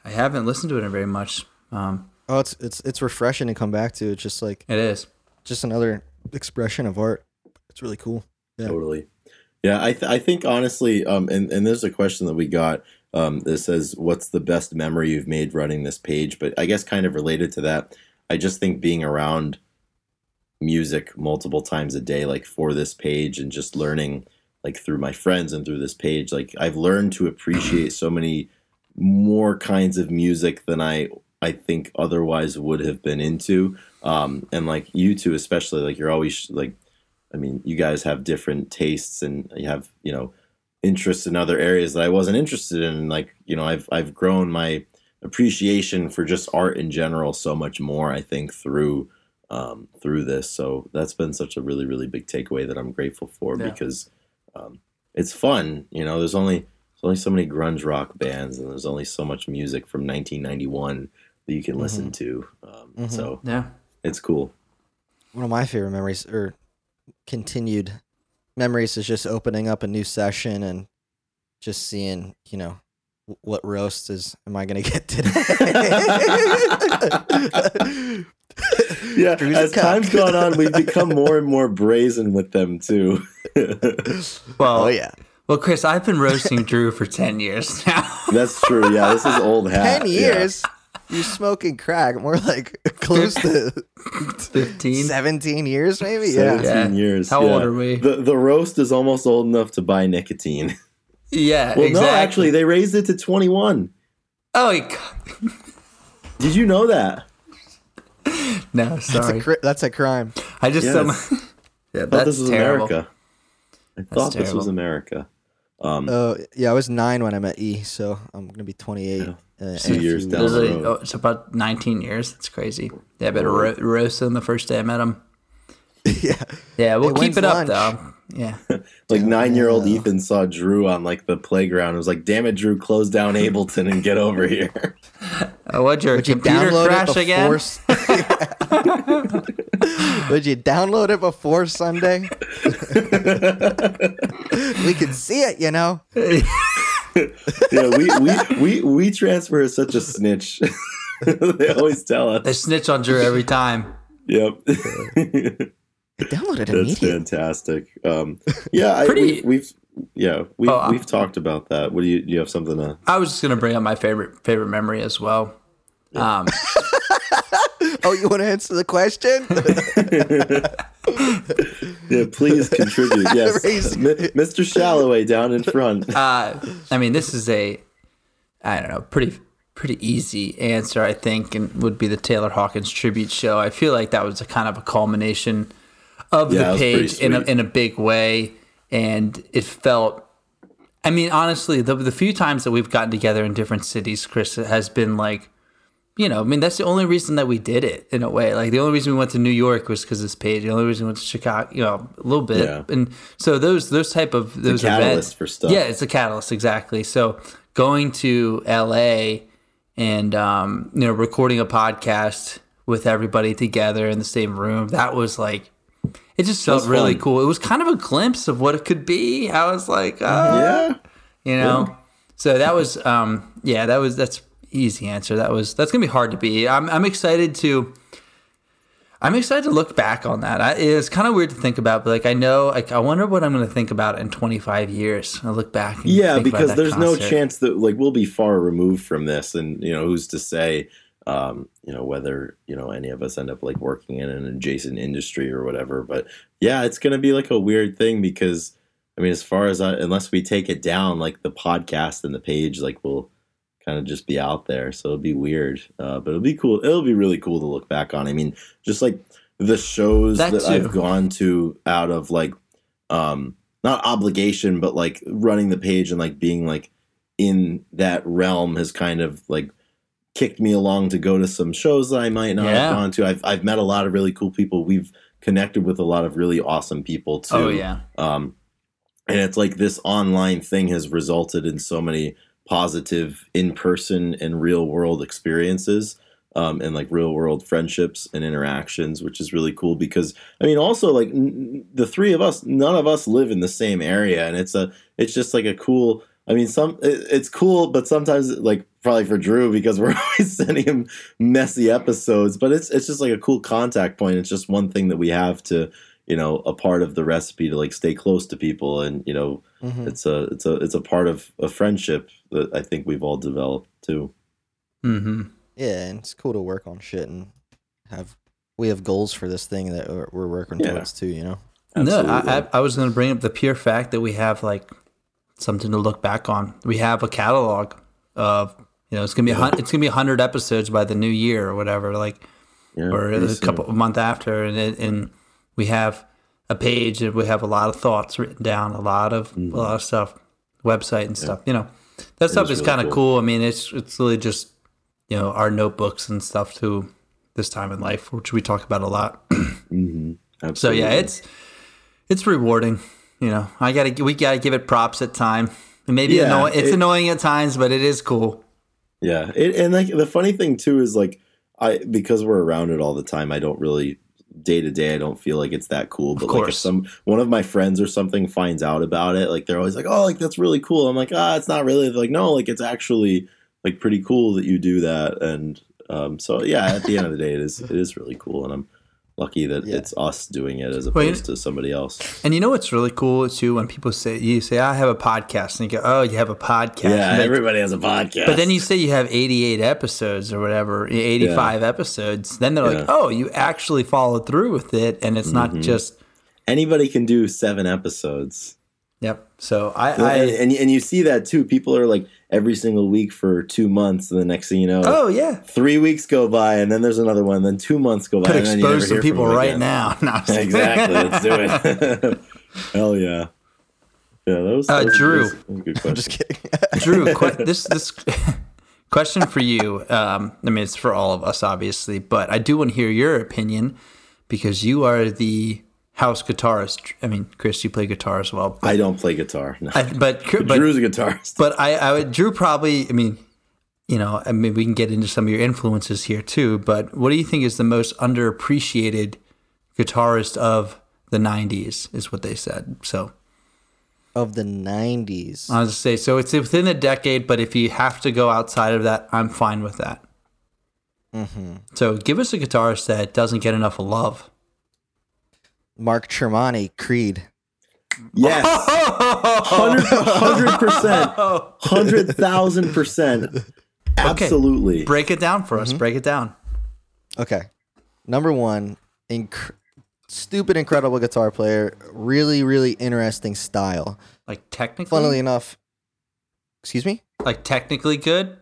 I haven't listened to it very much. Um, Oh, it's it's it's refreshing to come back to. It's just like it is. just another expression of art. It's really cool. Yeah. Totally. Yeah, I th- I think honestly, um, and and there's a question that we got um that says, "What's the best memory you've made running this page?" But I guess kind of related to that, I just think being around music multiple times a day, like for this page, and just learning, like through my friends and through this page, like I've learned to appreciate so many more kinds of music than I I think otherwise would have been into. Um, and like you two, especially, like you're always like I mean, you guys have different tastes and you have, you know, interests in other areas that I wasn't interested in. Like, you know, I've I've grown my appreciation for just art in general so much more, I think, through um, through this. So that's been such a really, really big takeaway that I'm grateful for Yeah. because um, it's fun. You know, there's only there's only so many grunge rock bands and there's only so much music from 1991 that you can listen to. Um, Mhm. So Yeah. it's cool. One of my favorite memories or continued memories is just opening up a new session and just seeing, you know, w- what roast is am I gonna get today? Yeah, Drew's as time's gone on, we've become more and more brazen with them too. Well, oh yeah, well, Chris, I've been roasting Drew for ten years now. That's true. Yeah, this is old hat. ten Yeah. years. You're smoking crack. More like close to Fifteen. seventeen years, maybe. Yeah. 17 Yeah. years. How yeah. old are we? The the roast is almost old enough to buy nicotine. Yeah. Well, exactly. no, actually, they raised it to 21. Oh he- God. Did you know that? no, That's sorry. a cri- that's a crime. I just Yes. some. yeah, thought that's this was terrible. America. I thought this was. America. Um, Oh yeah, I was nine when I met E, so I'm gonna be 28. Yeah. Uh, Two years down the are- road. oh, it's about 19 years. That's crazy. Yeah, but Whoa. ro- roasted him the first day I met him. yeah. Yeah, we'll Hey, keep when's it up though. Yeah. like nine year old Ethan saw Drew on like the playground. It was like, damn it, Drew, close down Ableton and get over here. Oh, what'd your Would you computer download crash it again? before? s- Would you download it before Sunday? we could see it, you know. yeah, we, we, we, we transfer is such a snitch. they always tell us. They snitch on Drew every time. Yep. I downloaded it That's fantastic. Um, yeah, I, Pretty- we, we've yeah we've Oh, we've talked about that. What do you do? You have something to? I was just gonna bring up my favorite favorite memory as well. Um, Oh, you want to answer the question? Yeah, please contribute. Yes, Raise- M- Mr. Shalloway down in front. uh, I mean, this is a, I don't know, pretty pretty easy answer, I think, and would be the Taylor Hawkins tribute show. I feel like that was a kind of a culmination of Yeah, the page in a, in a big way, and it felt. I mean, honestly, the the few times that we've gotten together in different cities, Chris, has been like, you know, I mean, that's the only reason that we did it in a way. Like the only reason we went to New York was because this page. The only reason we went to Chicago, you know, a little bit. Yeah. And so those those type of those catalyst events for stuff. Yeah, it's a catalyst exactly. So going to LA and um, you know recording a podcast with everybody together in the same room, that was like. It just felt really fun. cool. It was kind of a glimpse of what it could be. I was like, oh, yeah, you know so that was um yeah that was that's easy answer that was that's gonna be hard to beat i'm, I'm excited to i'm excited to look back on that I, it's kind of weird to think about but like i know like i wonder what i'm gonna think about in 25 years i look back and yeah. think about Because there's no chance that like we'll be far removed from this, and you know who's to say, um, you know whether you know any of us end up like working in an adjacent industry or whatever. But yeah, it's gonna be like a weird thing because I mean, as far as I, unless we take it down, like the podcast and the page, like will kind of just be out there. So it'll be weird, uh, but it'll be cool. It'll be really cool to look back on. I mean, just like the shows That that. I've gone to out of like, um, not obligation, but like running the page and like being like in that realm has kind of like kicked me along to go to some shows that I might not Yeah. have gone to. I've I've met a lot of really cool people. We've connected with a lot of really awesome people too. oh yeah Um, and it's like this online thing has resulted in so many positive in person and real world experiences um, and like real world friendships and interactions, which is really cool because I mean, also like n- the three of us, none of us live in the same area, and it's a, it's just like a cool. I mean, some it, it's cool, but sometimes like probably for Drew because we're always sending him messy episodes, but it's it's just like a cool contact point. It's just one thing that we have to you know a part of the recipe to like stay close to people and you know Mhm. it's a it's a it's a part of a friendship that I think we've all developed too. mm-hmm Yeah, and it's cool to work on shit and have we have goals for this thing that we're, we're working Yeah. towards too. You know. No, I, I, I was going to bring up the pure fact that we have like something to look back on. We have a catalog of you know it's gonna be a it's gonna be hundred episodes by the new year or whatever, like Yeah, or a soon. couple a month after, and it, and we have a page and we have a lot of thoughts written down, a lot of a lot of stuff, website and stuff. You know, that stuff is really kind of cool. cool. I mean, it's it's really just you know our notebooks and stuff to This time in life, which we talk about a lot. Mhm. So yeah, it's it's rewarding. You know, I gotta we gotta give it props at time. Maybe Yeah, annoying. It's it- annoying at times, but it is cool. Yeah, it, and like the funny thing too is like I because we're around it all the time. I don't really day to day. I don't feel like it's that cool. But like if some one of my friends or something finds out about it, like they're always like, "Oh, like that's really cool." I'm like, "Ah, it's not really." They're like, "No, like it's actually like pretty cool that you do that." And um, so yeah, at the end of the day, it is it is really cool, and I'm lucky that Yeah. it's us doing it as Well, you- opposed to somebody else. And you know what's really cool too when people say you say I have a podcast and you go oh you have a podcast Yeah, but, everybody has a podcast. but then you say you have 88 episodes or whatever 85 episodes then they're like oh you actually followed through with it and it's not Mhm. just anybody can do seven episodes. Yep so I, and, I and and you see that too. People are like every single week for two months, and the next thing you know, oh yeah three weeks go by, and then there's another one, then two months go by. could and then you never expose some hear people right again. now No, exactly. Let's do it. Hell yeah. Yeah, that was, Uh, that was, Drew. that was- that was a good question. I'm just kidding. Drew, que- this this question for you. Um, I mean, it's for all of us, obviously, but I do want to hear your opinion because you are the house guitarist. I mean, Chris, you play guitar as well, but I don't play guitar. No. I, but, But but Drew's a guitarist. but I, I would Drew probably. I mean, you know, I mean, we can get into some of your influences here too. But what do you think is the most underappreciated guitarist of the '90s? Is what they said. So. of the '90s. I was to say, so it's within a decade, but if you have to go outside of that, I'm fine with that. hmm So give us a guitarist that doesn't get enough love. Mark Tremonti, Creed. Yes, hundred percent, hundred thousand percent, absolutely. Break it down for us. Mm-hmm. Break it down. Okay. Number one, inc- stupid, incredible guitar player. Really, really interesting style. Like technically, Funnily enough, excuse me? like technically good.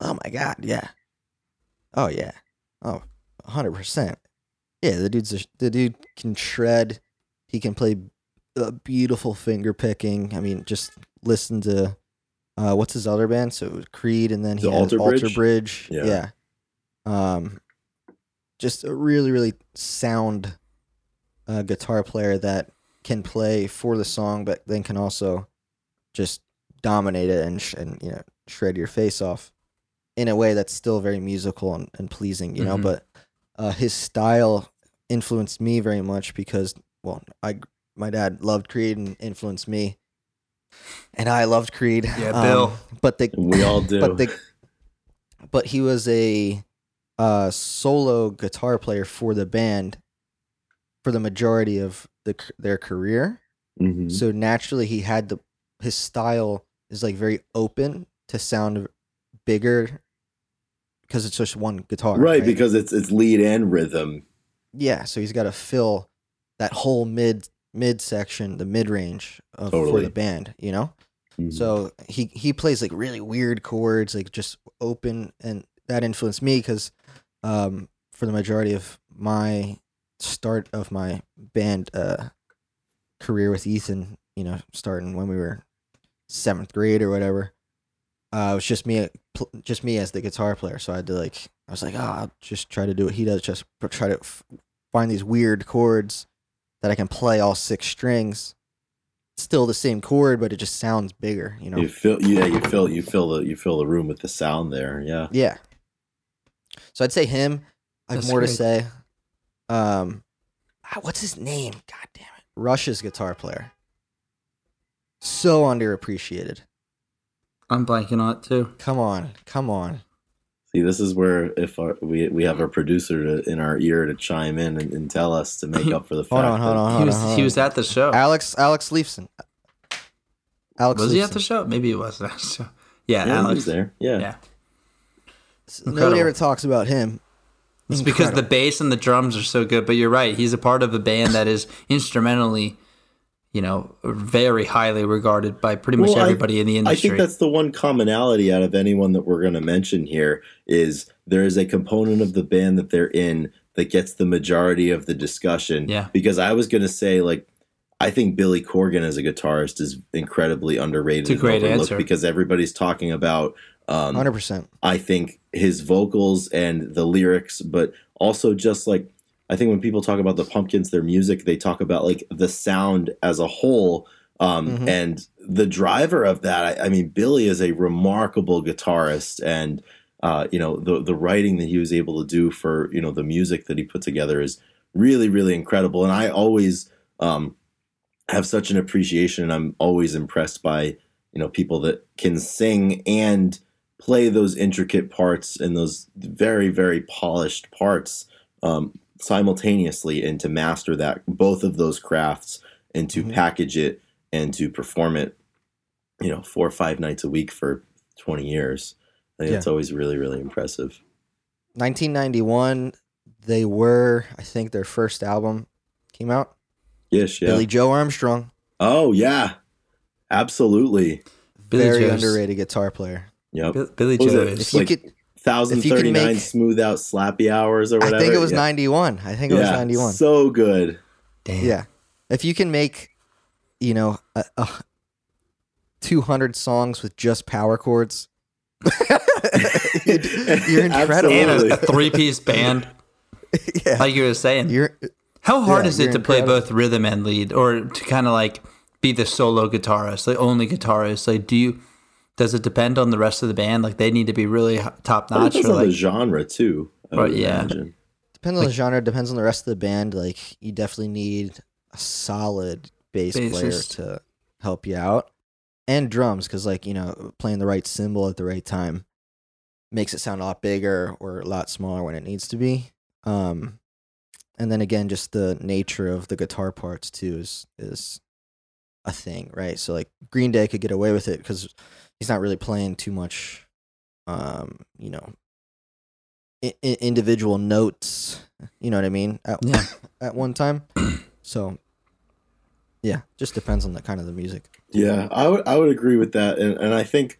Oh my God. Yeah. Oh, yeah. Oh, 100%. Yeah, the dude's a, the dude can shred. He can play uh, beautiful finger picking. I mean, just listen to uh, what's his other band? So it was Creed, and then he The has Alter Alter Bridge? Bridge. Yeah. Yeah. Um, just a really, really sound uh, guitar player that can play for the song, but then can also just dominate it and sh- and you know shred your face off in a way that's still very musical and, and pleasing. You know, Mhm. but uh, his style influenced me very much because well, I my dad loved Creed and influenced me, and I loved Creed. Um, Yeah, Bill. But the We all do. but the but he was a uh, solo guitar player for the band for the majority of the their career. Mhm. So naturally, he had the his style is like very open to sound bigger because it's just one guitar, right, because it's it's lead and rhythm. Yeah. So he's got to fill that whole mid mid section, the mid range of for the band, you know. Mhm. So he he plays like really weird chords, like just open, and that influenced me because um, for the majority of my start of my band uh, career with Ethan, you know, starting when we were seventh grade or whatever, uh, it was just me, just me as the guitar player. So I had to like, I was like, oh, I'll just try to do what he does, just try to f- find these weird chords that I can play all six strings. Still the same chord, but it just sounds bigger, you know. You feel yeah, you feel you feel the, you fill the room with the sound there. Yeah, Yeah. So I'd say him. I have That's more to say. Um, ah, what's his name? God damn it! Rush's guitar player. So underappreciated. I'm blanking on it too. Come on, come on. See, this is where if our, we we have our producer to, in our ear to chime in and, and tell us to make up for the fact. Hold on, hold that- on, He hold was on. hold he was at the show. Alex Alex Lifeson. Alex was he at Lifeson. the show? Maybe he was at the show. Yeah, Yeah, Alex. was there. Yeah. Yeah. Nobody ever talks about him. It's because the bass and the drums are so good. But you're right. He's a part of a band that is instrumentally, you know, very highly regarded by pretty much Well, I- everybody in the industry. I think that's the one commonality out of anyone that we're going to mention here is there is a component of the band that they're in that gets the majority of the discussion. Yeah. Because I was going to say like I think Billy Corgan as a guitarist is incredibly underrated. It's a great answer. because everybody's talking about um, Hundred percent. I think his vocals and the lyrics, but also just like I think when people talk about the Pumpkins, their music, they talk about like the sound as a whole. Um, Mhm. And the driver of that, I, I mean, Billy is a remarkable guitarist, and uh, you know the the writing that he was able to do for you know the music that he put together is really really incredible. And I always um, have such an appreciation, and I'm always impressed by you know people that can sing and play those intricate parts and those very very polished parts um, simultaneously and to master that both of those crafts and to Mhm. package it and to perform it you know four or five nights a week for 20 years I think Yeah. it's always really really impressive 1991. They were, I think, their first album came out. yes yeah Billie Joe Armstrong, oh yeah absolutely Billie very Joe's- underrated guitar player. yep Bi- Billie Joe it? is If you like you could 1039 make- smooth out slappy hours or whatever I think it was yeah. 91. I think it was 91. so good damn. Yeah. If you can make, you know, a, a 200 songs with just power chords, you're incredible. And Absolutely. a, a three piece band, yeah. like you were saying. You're How hard yeah, is it you're to play both rhythm and lead, or to kind of like be the solo guitarist, like only guitarist? Like, do you? Does it depend on the rest of the band? Like, they need to be really top notch, depends or on the genre too I Right, yeah. imagine. depends on the genre, depends on the rest of the band. Like you definitely need a solid bass player to help you out, and drums because like you know playing the right cymbal at the right time makes it sound a lot bigger or a lot smaller when it needs to be. Um, and then again, just the nature of the guitar parts too is is a thing, right? So like Green Day could get away with it because he's not really playing too much, um, you know, I- I- individual notes. You know what I mean? At, Yeah. at one time. So, yeah, just depends on the kind of the music. Yeah, I would I would agree with that, and and I think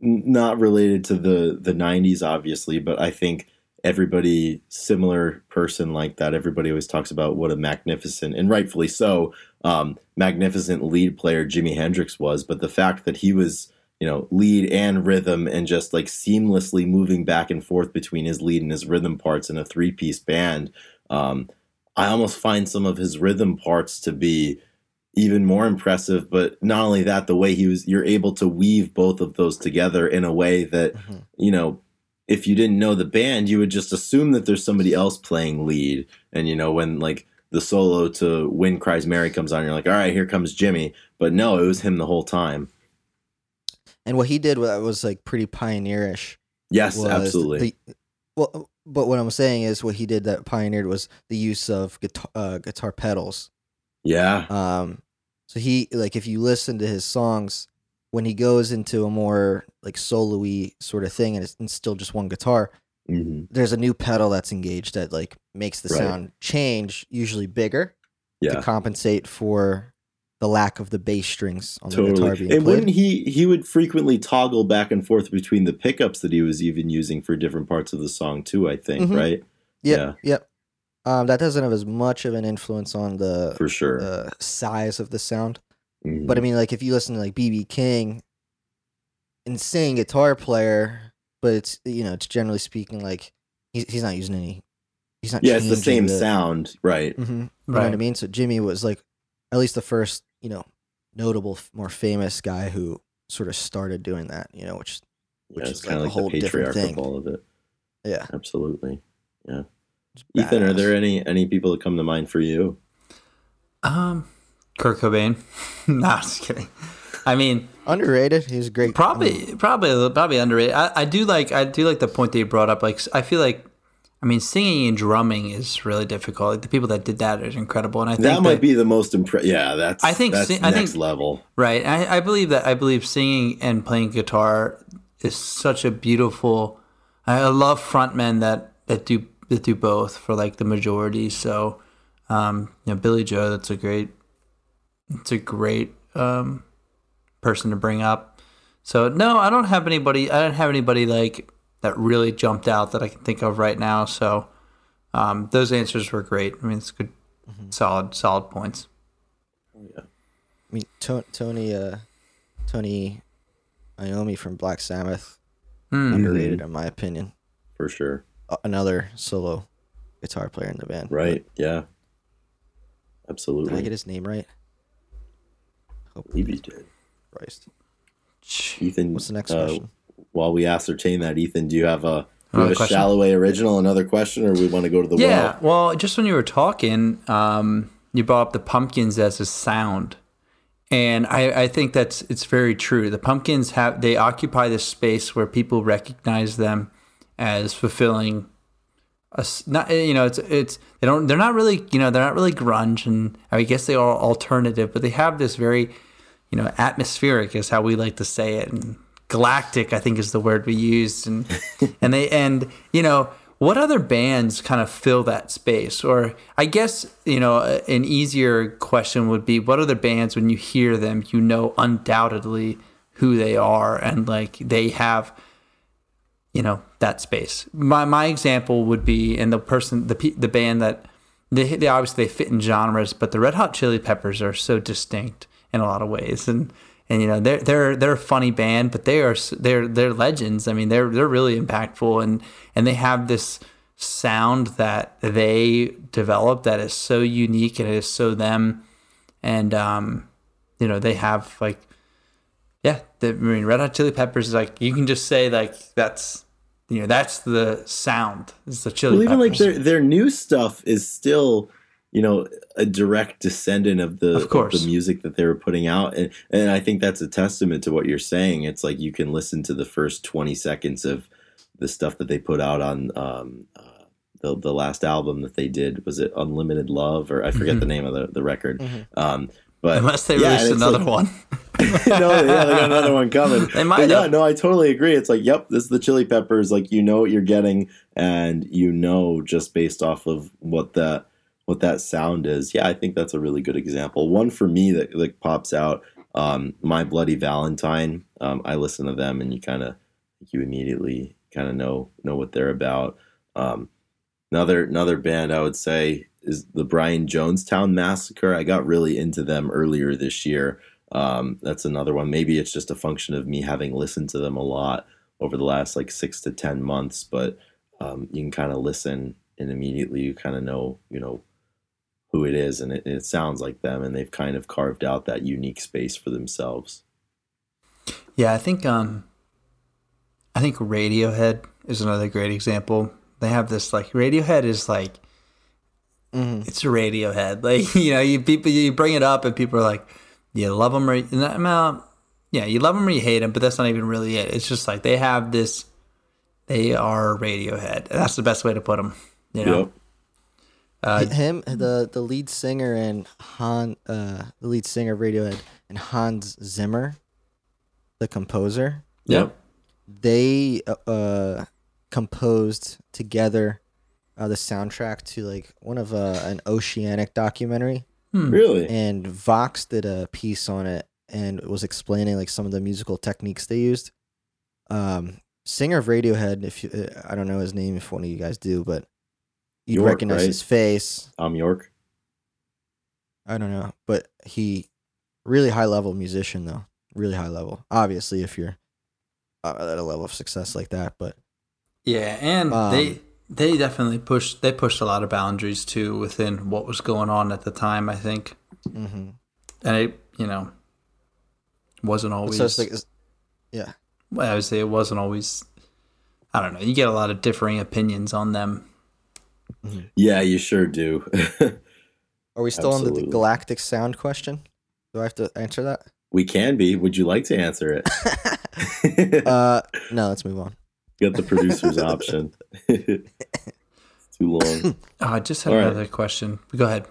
not related to the the '90s, obviously, but I think everybody similar person like that. Everybody always talks about what a magnificent and rightfully so, um, magnificent lead player Jimi Hendrix was. But the fact that he was you know lead and rhythm and just like seamlessly moving back and forth between his lead and his rhythm parts in a three piece band. Um, I almost find some of his rhythm parts to be even more impressive but not only that the way he was you're able to weave both of those together in a way that Mhm. you know if you didn't know the band you would just assume that there's somebody else playing lead and you know when like the solo to Wind Cries Mary comes on you're like all right here comes Jimi but no it was him the whole time And what he did wa- was like pretty pioneerish. yes absolutely The, well, but what I'm saying is what he did that pioneered was the use of guitar uh, guitar pedals. yeah Um, so he like if you listen to his songs, when he goes into a more like solo-y sort of thing, and it's, it's still just one guitar, hmm there's a new pedal that's engaged that like makes the Right. sound change, usually bigger, yeah to compensate for the lack of the bass strings on the guitar Totally. being And played. wouldn't he he would frequently toggle back and forth between the pickups that he was even using for different parts of the song too, I think, Mhm. right? Yep, yeah. yep. Um, that doesn't have as much of an influence on the For sure. uh, size of the sound. Mhm. But I mean, like if you listen to like BB King, insane guitar player, but it's you know, it's generally speaking like he's he's not using any. He's not. yeah, it's the changing same sound, right? Mhm. You know what I mean? So Jimi was like, at least the first, you know, notable, more famous guy who sort of started doing that. You know, which Which yeah, is kind of like a like whole the different thing. of all of it. yeah, Absolutely. Yeah. Ethan, are there any any people that come to mind for you? Um, Kurt Cobain. no, I'm just kidding. I mean, underrated? He's great. Probably, probably, probably underrated. I, I do like, I do like the point that you brought up. Like, I feel like, I mean, singing and drumming is really difficult. Like the people that did that is incredible, and I think That might be the most impressive. Yeah, that's I think that's si- I next think- level. Right. I, I believe that. I believe singing and playing guitar is such a beautiful. I I love frontmen that that do that do both for like the majority. So, um, you know, Billie Joe. That's a great. It's a great um, person to bring up. So no, I don't have anybody. I don't have anybody like that really jumped out that I can think of right now. So, um, those answers were great. I mean, it's good, solid, solid points. Yeah, I mean, To- Tony, uh, Tony Iommi from Black Sabbath, Hmm. underrated in my opinion. For sure. Uh, another solo guitar player in the band. Right. Yeah. Absolutely. Did I get his name right? Hope believe you did. Christ. Ethan, What's the next uh, question? While we ascertain that, Ethan, do you have a, you have a? Shalloway original, another question, or we want to go to the Yeah, well? well, just when you were talking, um, you brought up the pumpkins as a sound, and I, I think that's it's very true. The pumpkins have they occupy this space where people recognize them as fulfilling. A, not you know it's it's they don't they're not really you know they're not really grunge and I guess they are alternative but they have this very you know atmospheric is how we like to say it and galactic I think is the word we used. And and they and you know what other bands kind of fill that space? Or I guess you know an easier question would be what other bands when you hear them you know undoubtedly who they are and like they have you know that space. My my example would be, and the person, the the band that they they obviously they fit in genres, but the Red Hot Chili Peppers are so distinct in a lot of ways, and and you know they're they're they're a funny band, but they are they're they're legends. I mean they're they're really impactful, and and they have this sound that they develop that is so unique and it is so them, and um, you know they have like yeah, the, I mean, Red Hot Chili Peppers is like you can just say like that's you know that's the sound. It's the chili. Well, even like their their new stuff is still, you know, a direct descendant of the Of course. the music that they were putting out, and and I think that's a testament to what you're saying. It's like you can listen to the first twenty seconds of the stuff that they put out on um, uh, the the last album that they did was it Unlimited Love or I forget the name of the the record. Um, but Unless they yeah, release another like- one. no, yeah, they got another one coming. They might But yeah, no, I totally agree. It's like, yep, this is the Chili Peppers. Like, you know what you're getting, and you know just based off of what that what that sound is. Yeah, I think that's a really good example. One for me that like pops out. Um, My Bloody Valentine. Um, I listen to them, and you kind of you immediately kind of know know what they're about. Um, another another band I would say is the Brian Jonestown Massacre. I got really into them earlier this year. Um, that's another one. Maybe it's just a function of me having listened to them a lot over the last like six to ten months, but um, you can kind of listen and immediately you kind of know, you know, who it is, and it, it sounds like them, and they've kind of carved out that unique space for themselves. Yeah, I think um I think Radiohead is another great example. They have this like Radiohead is like Mhm. it's a Radiohead. Like you know, you people you bring it up and people are like, you love them or you- no, no, yeah, you love them or you hate them, but that's not even really it. It's just like they have this. They are Radiohead. That's the best way to put them. You know, Yep. Uh, him the the lead singer and Han uh the lead singer of Radiohead and Hans Zimmer, the composer, Yep. they uh, uh composed together uh, the soundtrack to like one of uh, an oceanic documentary Really? and Vox did a piece on it and was explaining like some of the musical techniques they used. Um, singer of Radiohead, if you, uh, I don't know his name, if one of you guys do, but you'd Yorke, recognize right? his face. Thom Yorke. I don't know, but he really high level musician though, really high level. Obviously, if you're uh, at a level of success like that, but yeah, and Um, they they definitely pushed they pushed a lot of boundaries too within what was going on at the time. I think, hmm and it you know wasn't always. so like, yeah, well, I would say it wasn't always. I don't know. You get a lot of differing opinions on them. Yeah, you sure do. are we still on the Absolutely. galactic sound question? Do I have to answer that? we can be. Would you like to answer it? Uh, no, let's move on. Got the producer's option. Too long. Oh, I just had All right. another question. Go ahead.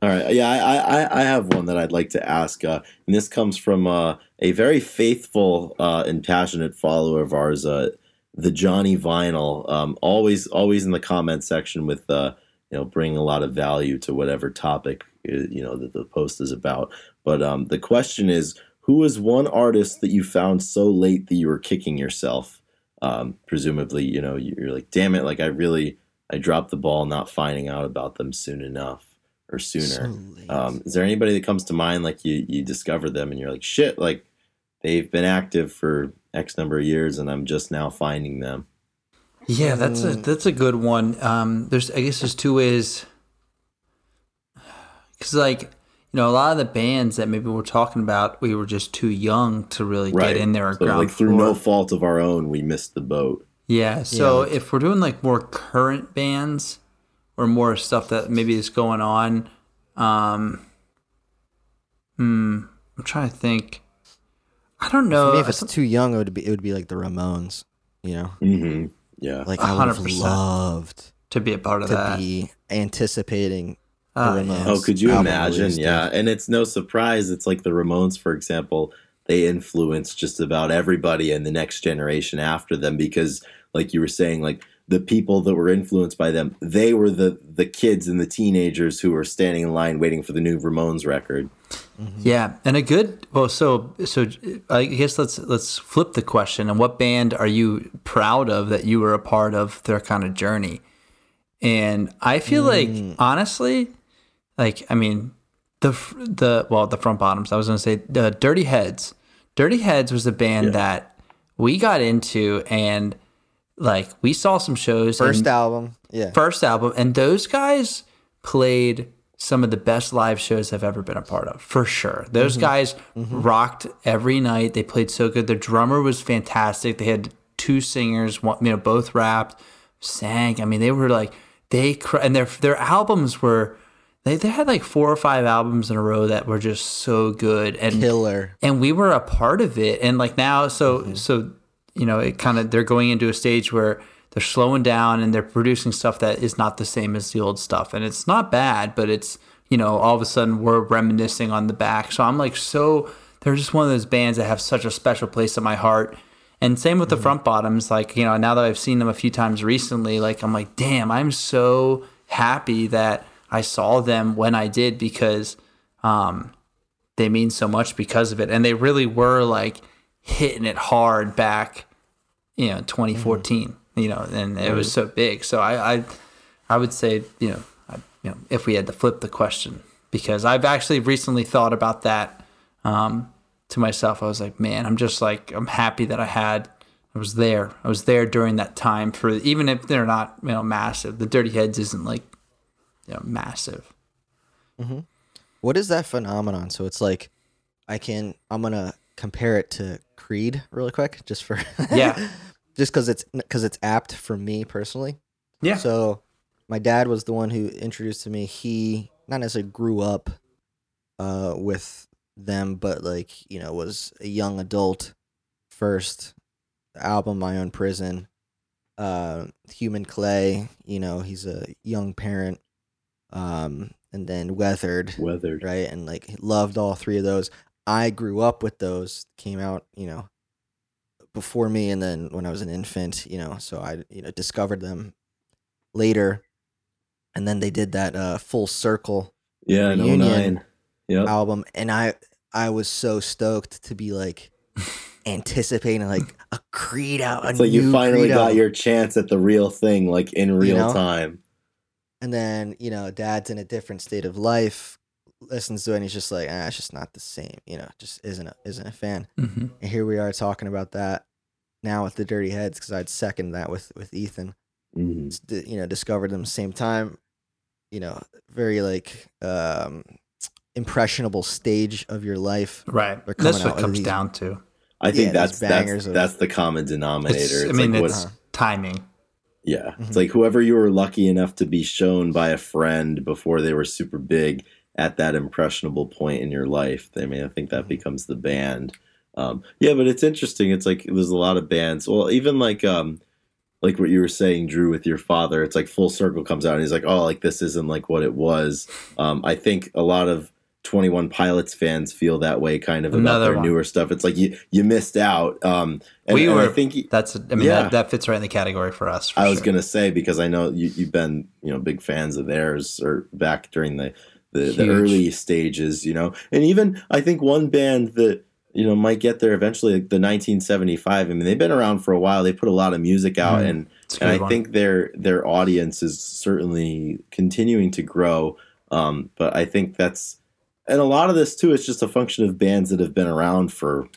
All right. Yeah, I, I, I have one that I'd like to ask. Uh, and this comes from uh, a very faithful uh, and passionate follower of ours, uh, the Johnny Vinyl. Um, always, always in the comment section with, uh, you know, bringing a lot of value to whatever topic, uh, you know, that the post is about. But um, the question is, who is one artist that you found so late that you were kicking yourself? Um, presumably, you know, you're like, damn it, like I really, I dropped the ball not finding out about them soon enough or sooner. So. Um, is there anybody that comes to mind like you you discover them and you're like shit like they've been active for X number of years and I'm just now finding them. Yeah, that's a Mm. that's a good one. Um, there's I guess there's two ways. Because like you know, a lot of the bands that maybe we're talking about, we were just too young to really Right. get in there. at So ground like through floor. no fault of our own, we missed the boat. Yeah. So like- if we're doing like more current bands or more stuff that maybe is going on, um, hmm, I'm trying to think. I don't know. For me, if it's too young, it would be it would be like the Ramones. You know, Mm-hmm. Yeah. like I would have loved to be a part of to that. be anticipating. Uh, yeah. Oh, could you imagine? release, dude. Yeah, and it's no surprise. It's like the Ramones, for example. They influence just about everybody in the next generation after them because, like you were saying, like the people that were influenced by them, they were the the kids and the teenagers who were standing in line waiting for the new Ramones record. Mm-hmm. Yeah, and a good well, so so I guess let's let's flip the question. And what band are you proud of that you were a part of their kind of journey? And I feel hmm. like honestly, like I mean, the the well the front bottoms. I was gonna say the Dirty Heads. Dirty Heads was a band Yeah. that we got into, and like we saw some shows. First album, yeah. first album, and those guys played some of the best live shows I've ever been a part of, for sure. Those guys rocked every night. They played so good. Their drummer was fantastic. They had two singers, one, you know, both rapped, sang. I mean, they were like they cr- and their their albums were. They, they had like four or five albums in a row that were just so good and Killer. and we were a part of it and like now so Mm-hmm. so you know it kind of they're going into a stage where they're slowing down and they're producing stuff that is not the same as the old stuff. And it's not bad, but it's, you know, all of a sudden we're reminiscing on the back. So I'm like, so they're just one of those bands that have such a special place in my heart. And same with the front bottoms. Like, you know, now that I've seen them a few times recently, like, I'm like, damn, I'm so happy that I saw them when I did because um, they mean so much because of it. And they really were like hitting it hard back, you know, 2014 you know, and it was so big. So I, I, I would say, you know, I, you know, if we had to flip the question, because I've actually recently thought about that um, to myself. I was like, man, I'm just like, I'm happy that I had, I was there. I was there during that time for, even if they're not, you know, massive. The Dirty Heads isn't like, you know, massive. Mm-hmm. What is that phenomenon? So it's like, I can, I'm gonna compare it to Creed really quick, just for Yeah. just because it's because it's apt for me personally. Yeah. So my dad was the one who introduced to me. He not necessarily grew up uh, with them, but like you know was a young adult first. Album My Own Prison, uh, Human Clay. You know he's a young parent, um, and then Weathered, Weathered. right? And like loved all three of those. I grew up with those. Came out, you know, before me and then when I was an infant, you know, so I you know discovered them later. And then they did that uh full circle Yeah, Reunion 09. Yep. album and I I was so stoked to be like anticipating like a Creed out. It's a like you finally got your chance at the real thing, like in real know? time. and then, you know, dad's in a different state of life, listens to it and he's just like, ah, it's just not the same, you know, just isn't a, isn't a fan. hmm And here we are talking about that now with the Dirty Heads because I'd second that with with Ethan. Mhm. you know discovered them same time you know very like um impressionable stage of your life Right. They're That's out what comes these- down to. I think Yeah, that's that's of- that's the common denominator. It's, It's, I mean, like what, it's timing. yeah. Mhm. It's like whoever you were lucky enough to be shown by a friend before they were super big at that impressionable point in your life. I mean, I think that Mhm. becomes the band. Um, yeah, but it's interesting. It's like there's a lot of bands. Well, even like um, like what you were saying, Drew, with your father. It's like Full Circle comes out and he's like, oh, like this isn't like what it was. Um, I think a lot of 21 Pilots fans feel that way kind of about Another their one. newer stuff. It's like you you missed out. Um, and, We were- I think That's, I mean, Yeah. that, that fits right in the category for us. for I was sure. gonna say because I know you you've been you know big fans of theirs or back during the the, the early stages, you know, and even I think one band that you know might get there eventually, like the 1975. I mean, they've been around for a while. They put a lot of music out, Mhm. and and I one. think their their audience is certainly continuing to grow. Um, but I think that's and a lot of this too is just a function of bands that have been around for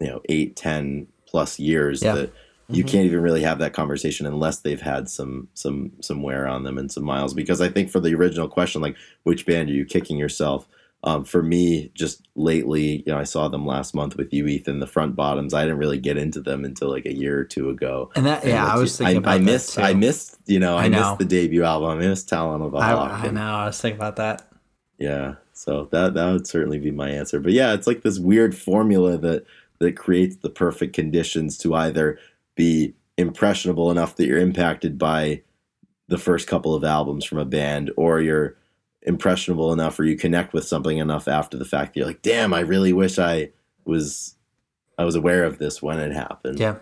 you know eight, ten plus years Yeah. that you Mhm. can't even really have that conversation unless they've had some some some wear on them and some miles. Because I think for the original question, like which band are you kicking yourself? Um, for me, just lately, you know, I saw them last month with you, Ethan. The front bottoms. I didn't really get into them until like a year or two ago. and that, And yeah, I was thinking about I missed. I missed. You know, I I, know. missed the debut album. I missed Talon of the I, Hawk. I and- know. I was thinking about that. yeah, so that that would certainly be my answer. But yeah, it's like this weird formula that that creates the perfect conditions to either be impressionable enough that you're impacted by the first couple of albums from a band, or you're impressionable enough or you connect with something enough after the fact that you're like, damn, I really wish I was I was aware of this when it happened. Yeah.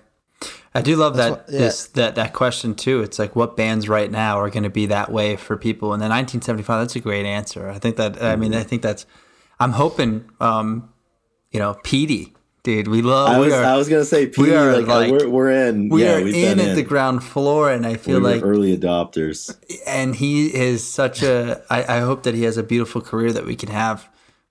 I do love That's that what- yeah. this that that question too. It's like what bands right now are going to be that way for people in the 1975. That's a great answer. I think that I mean I think that's I'm hoping um you know Petey dude we love I we was are I was gonna say, Pete, we are like, like- we're we're in. we yeah, are in at the ground floor and I feel We're like early adopters. and he is such a I, I hope that he has a beautiful career that we can have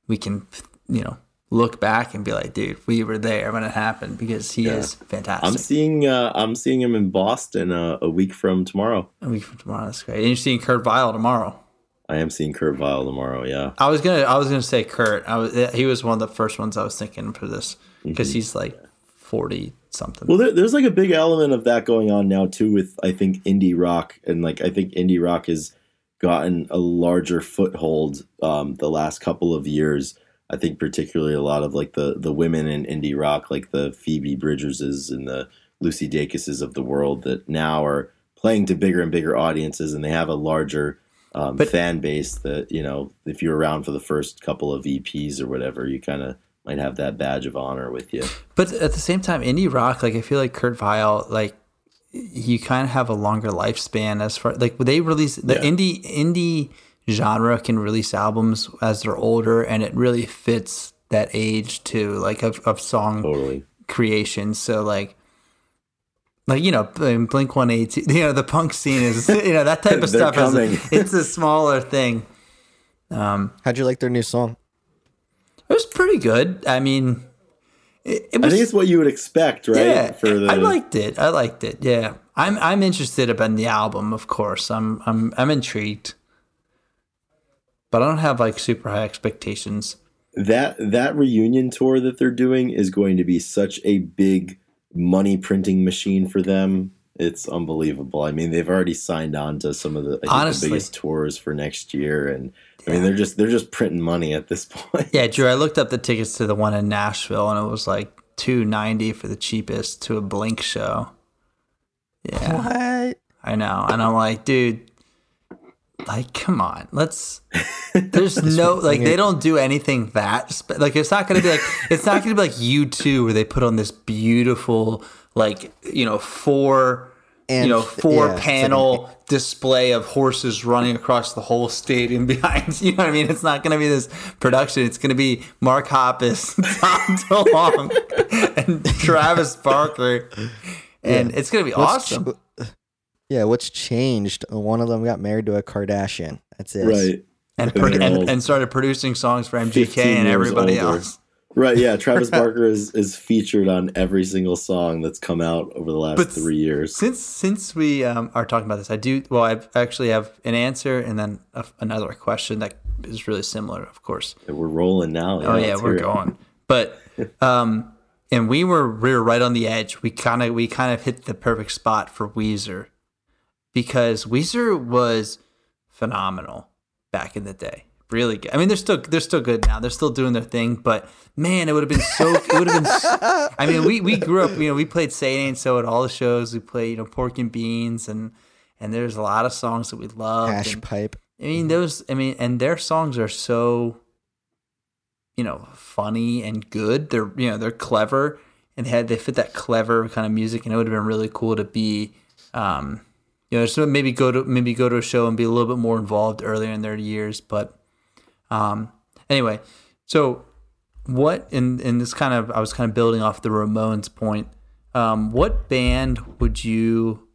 we can you know look back and be like dude we were there when it happened because he Yeah. is fantastic I'm seeing uh, I'm seeing him in Boston uh, a week from tomorrow. a week from tomorrow that's great and you're seeing Kurt Vile tomorrow I am seeing Kurt Vile tomorrow. Yeah, I was gonna I was gonna say Kurt I was he was one of the first ones I was thinking for this because he's like forty something well, there, there's like a big element of that going on now too with I think indie rock and like I think indie rock has gotten a larger foothold um, the last couple of years. I think particularly a lot of like the the women in indie rock, like the Phoebe Bridgerses and the Lucy Dacuses of the world that now are playing to bigger and bigger audiences, and they have a larger um, But- fan base. That you know, if you're around for the first couple of EPs or whatever, you kind of might have that badge of honor with you. But at the same time, indie rock, like I feel like Kurt Vile, like you kind of have a longer lifespan as far like they release the Yeah. indie indie genre can release albums as they're older, and it really fits that age too, like of, of song Totally. creation. So like. Like you know, Blink One Eighty, you know, the punk scene is you know that type of They're stuff. Is, it's a smaller thing. Um, How'd you like their new song? It was pretty good. I mean, it, it I was. think it's what you would expect, right? Yeah, For the I liked it. I liked it. Yeah, I'm I'm interested about the album. Of course, I'm I'm I'm intrigued, but I don't have like super high expectations. that that reunion tour that they're doing is going to be such a big money printing machine for them. It's unbelievable. I mean, they've already signed on to some of the, I think, Honestly. the biggest tours for next year, and I mean, they're just they're just printing money at this point. Yeah, Drew. I looked up the tickets to the one in Nashville, and it was like two ninety for the cheapest to a Blink show. Yeah, What? I know, and I'm like, dude, like, come on, let's. There's no like they don't do anything that spe- like it's not gonna be like it's not gonna be like U2 where they put on this beautiful like you know four And you know four yeah, it's like panel display of horses running across the whole stadium behind you know what I mean it's not gonna be this production it's gonna be Mark Hoppus Tom DeLonge and Travis Barker and it's gonna be What's ch- awesome yeah, what's changed? One of them got married to a Kardashian. That's it. Right. and, And pro- and, and started producing songs for MGK and everybody older. else. Right, yeah. Travis Barker is is featured on every single song that's come out over the last But three years. Since since we um, are talking about this, I do well. I actually have an answer and then a, another question that is really similar, of course. We're rolling now. Oh yeah, we're going. But um, and we were we were right on the edge. We kind of we kind of hit the perfect spot for Weezer because Weezer was phenomenal back in the day. Really good. I mean, they're still they're still good now. They're still doing their thing, but man, it would have been so. It would have been. I mean, we we grew up. You know, we played "Say It Ain't So" at all the shows. We played you know "Pork and Beans" and and there's a lot of songs that we love. Hash and- pipe. I mean, those. I mean, and their songs are so, you know, funny and good. They're you know they're clever and they had they fit that clever kind of music, and it would have been really cool to be, um, you know, so maybe go to maybe go to a show and be a little bit more involved earlier in their years. But, um, anyway, so what in in this kind of I was kind of building off the Ramones point. Um, what band would you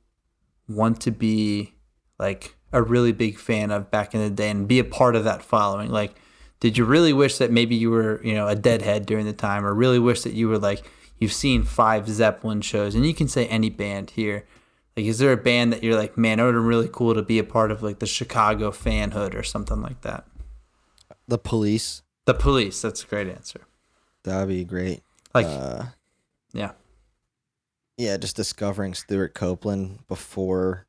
want to be like a really big fan of back in the day and be a part of that following? Like, did you really wish that maybe you were, you know, a deadhead during the time, or really wish that you were like you've seen five Zeppelin shows, and you can say any band here. Like, is there a band that you're like, man, it would have been really cool to be a part of, like the Chicago fanhood or something like that? The police. The Police. That's a great answer. That would be great. Like, Uh, yeah, yeah, just discovering Stewart Copeland before,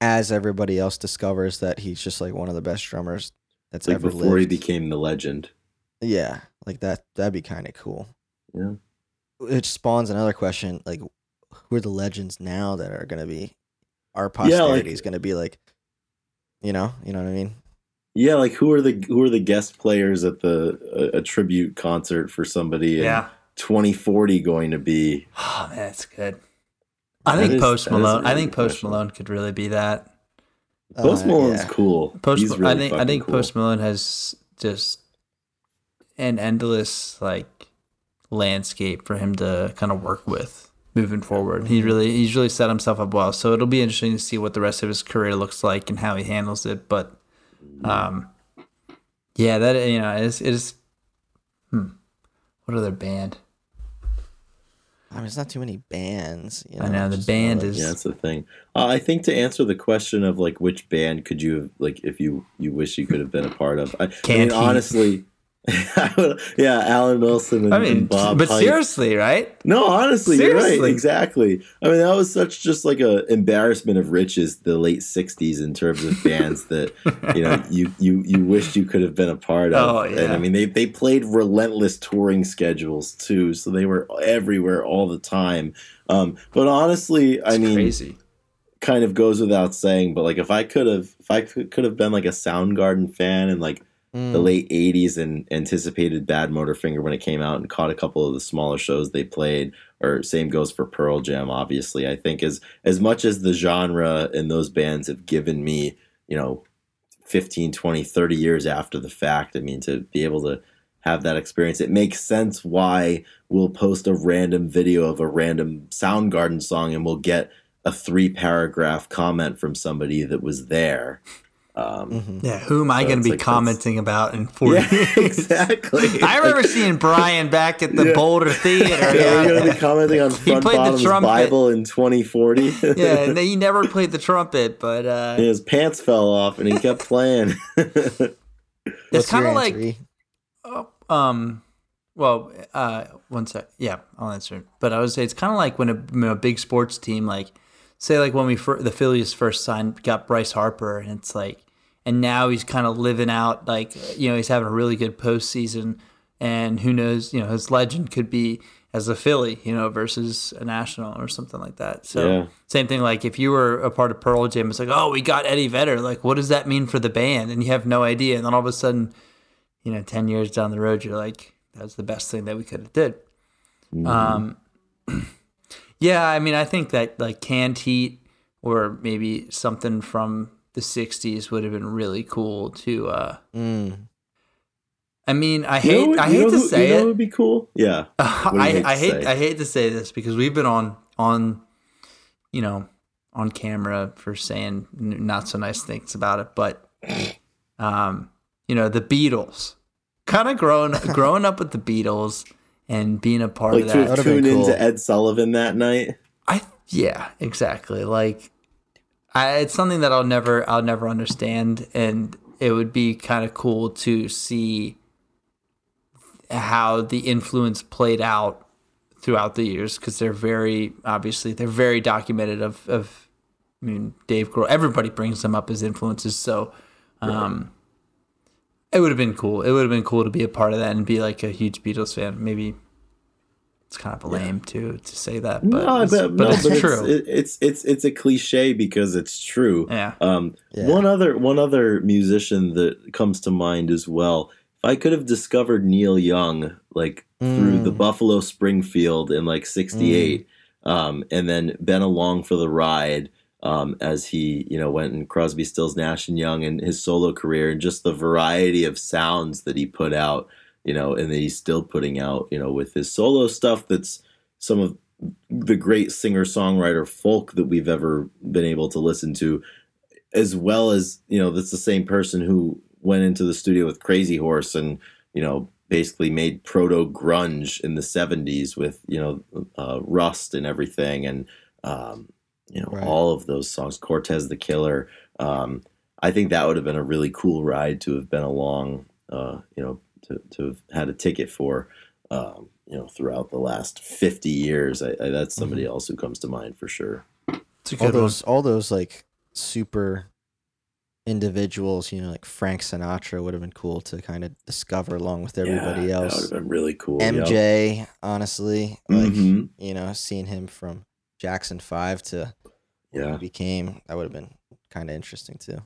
as everybody else discovers that he's just like one of the best drummers that's Like ever before he became the legend. yeah, like that. That'd be kind of cool. Yeah. It spawns another question: like, who are the legends now that are gonna be our Yeah, like- posterity is gonna be like, you know, you know what I mean? Yeah, like who are the who are the guest players at the a, a tribute concert for somebody in yeah. 2040 going to be? Oh, man, that's good. I That think is- Post that is a Malone. I think Post question. Malone could really be that. Post Uh, Malone's yeah. cool. Post, He's really I think I think cool. Post Malone has just an endless like landscape for him to kind of work with moving forward. Mm-hmm. He really he's really set himself up well. So it'll be interesting to see what the rest of his career looks like and how he handles it. But Mm-hmm. Um, yeah, that you know is is hmm. What other band? I mean, it's not too many bands. You know, I know the just band like- is Yeah, that's the thing. Uh, I think to answer the question of like which band could you have like if you you wish you could have been a part of. I, I Canned mean, honestly, yeah, Alan Wilson and, I mean, and Bob. but seriously, right? No, honestly, you're right. Exactly. I mean, that was such just like a embarrassment of riches, the late '60s, in terms of bands that you know you you you wished you could have been a part of. Oh, yeah. And I mean, they they played relentless touring schedules too, so they were everywhere all the time. Um, but honestly, I mean, crazy. kind of goes without saying. But like, if I could have, if I could, could have been like a Soundgarden fan and like the Mm. late 80s and anticipated Badmotorfinger when it came out and caught a couple of the smaller shows they played or same goes for Pearl Jam obviously I think as as much as the genre and those bands have given me you know 15 20 30 years after the fact I mean to be able to have that experience it makes sense why we'll post a random video of a random Soundgarden song and we'll get a three paragraph comment from somebody that was there um, Mhm. Yeah, who am I So going to be like that's- commenting about in 40 yeah, years? exactly. I remember seeing Brian back at the Yeah. Boulder Theater. Yeah, Yeah, we're gonna be commenting on He Front played the Bottom's trumpet. Bible in 2040. yeah, and he never played the trumpet, but uh, his pants fell off and he kept playing. it's kind of like? Oh, um, well, uh, one sec. Yeah, I'll answer. But I would say it's kind of like when a, when a big sports team, like say, like when we fir- the Phillies first signed, got Bryce Harper, and it's like, and now he's kind of living out, like you know, he's having a really good postseason, and who knows, you know, his legend could be as a Philly, you know, versus a national or something like that. So Yeah. same thing, like if you were a part of Pearl Jam, it's like, oh, we got Eddie Vedder. Like, what does that mean for the band? And you have no idea, and then all of a sudden you know, 10 years down the road, you're like, that's the best thing that we could have did. Um, yeah, I mean, I think that like canned heat or maybe something from the 60s would have been really cool to, uh, Mm. I mean, I You know hate, what- I hate to who- say you know it. would be cool? Yeah. do I, hate I to hate say? I hate to say this because we've been on on you know on camera for saying not so nice things about it, but um, you know the Beatles, kind of growing growing up with the Beatles and being a part Like of to that. have That'd have been tuned cool. into Ed Sullivan that night. I yeah exactly like I, it's something that I'll never I'll never understand, and it would be kind of cool to see how the influence played out throughout the years because they're very obviously they're very documented of of I mean Dave Grohl everybody brings them up as influences so um it would have been cool it would have been cool to be a part of that and be like a huge Beatles fan maybe it's kind of lame to to say that but no, it's, but, but no, it's but true It's, it's it's it's a cliche because it's true. yeah Um, Yeah. One other one other musician that comes to mind as well. If I could have discovered Neil Young like through Mm. the Buffalo Springfield in like '68, um, and then been along for the ride um, as he you know went in Crosby, Stills, Nash and Young and his solo career, and just the variety of sounds that he put out, you know, and that he's still putting out, you know, with his solo stuff. That's some of the great singer songwriter folk that we've ever been able to listen to as well as you know that's the same person who went into the studio with Crazy Horse and you know basically made proto grunge in the 70s with you know uh, Rust and everything and um, you know Right. all of those songs Cortez the Killer um, I think that would have been a really cool ride to have been along uh, you know to, to have had a ticket for um, you know throughout the last 50 years I, I, that's somebody else who comes to mind for sure it's a all good one those all those like super individuals, you know, like Frank Sinatra would have been cool to kind of discover along with everybody Yeah, that would else. have been really cool yep. MJ, honestly, like Mhm. you know, seeing him from Jackson Five to what yeah. he became, that would have been kind of interesting too.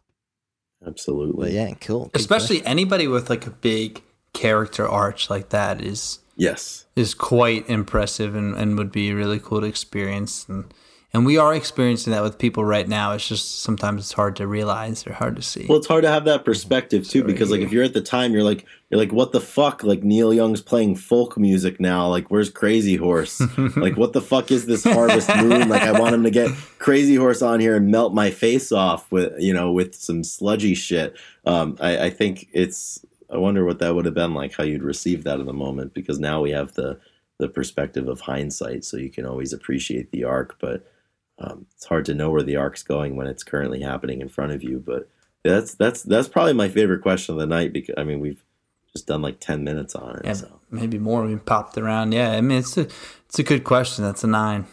absolutely. But yeah, cool. Good especially anybody with like a big character arch like that is yes. is quite impressive and, and would be really cool to experience. And and we are experiencing that with people right now. It's just sometimes it's hard to realize or hard to see. Well, it's hard to have that mm-hmm. perspective too, Sorry. because like if you're at the time, you're like you're like, what the fuck? Like Neil Young's playing folk music now. Like where's Crazy Horse? like what the fuck is this Harvest Moon? Like I want him to get Crazy Horse on here and melt my face off with you know with some sludgy shit. Um, I, I think it's. I wonder what that would have been like, how you'd receive that in the moment, because now we have the the perspective of hindsight, so you can always appreciate the arc, but. Um, it's hard to know where the arc's going when it's currently happening in front of you, but that's that's that's probably my favorite question of the night because I mean we've just done like ten minutes on it. Yeah, So maybe more. We popped around. Yeah, I mean it's a it's a good question. That's a nine.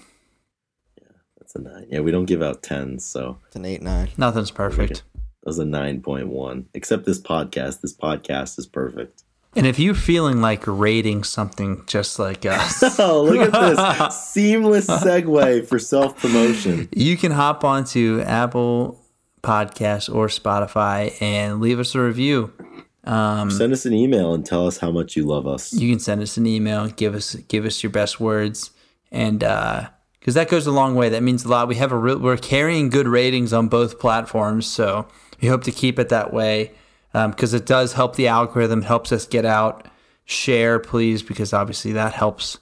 Yeah. that's a nine. Yeah, we don't give out tens, so It's an eight nine. Nothing's perfect. that was a nine point one. Except this podcast. This podcast is perfect. And if you're feeling like rating something just like us, Oh, look at this seamless segue for self promotion. you can hop onto Apple Podcasts or Spotify and leave us a review. Um, Send us an email and tell us how much you love us. you can send us an email, give us give us your best words, and uh, because that goes a long way. That means a lot. We have a real, we're carrying good ratings on both platforms, so we hope to keep it that way um, because it does help the algorithm, helps us get out. Share, please, because obviously that helps,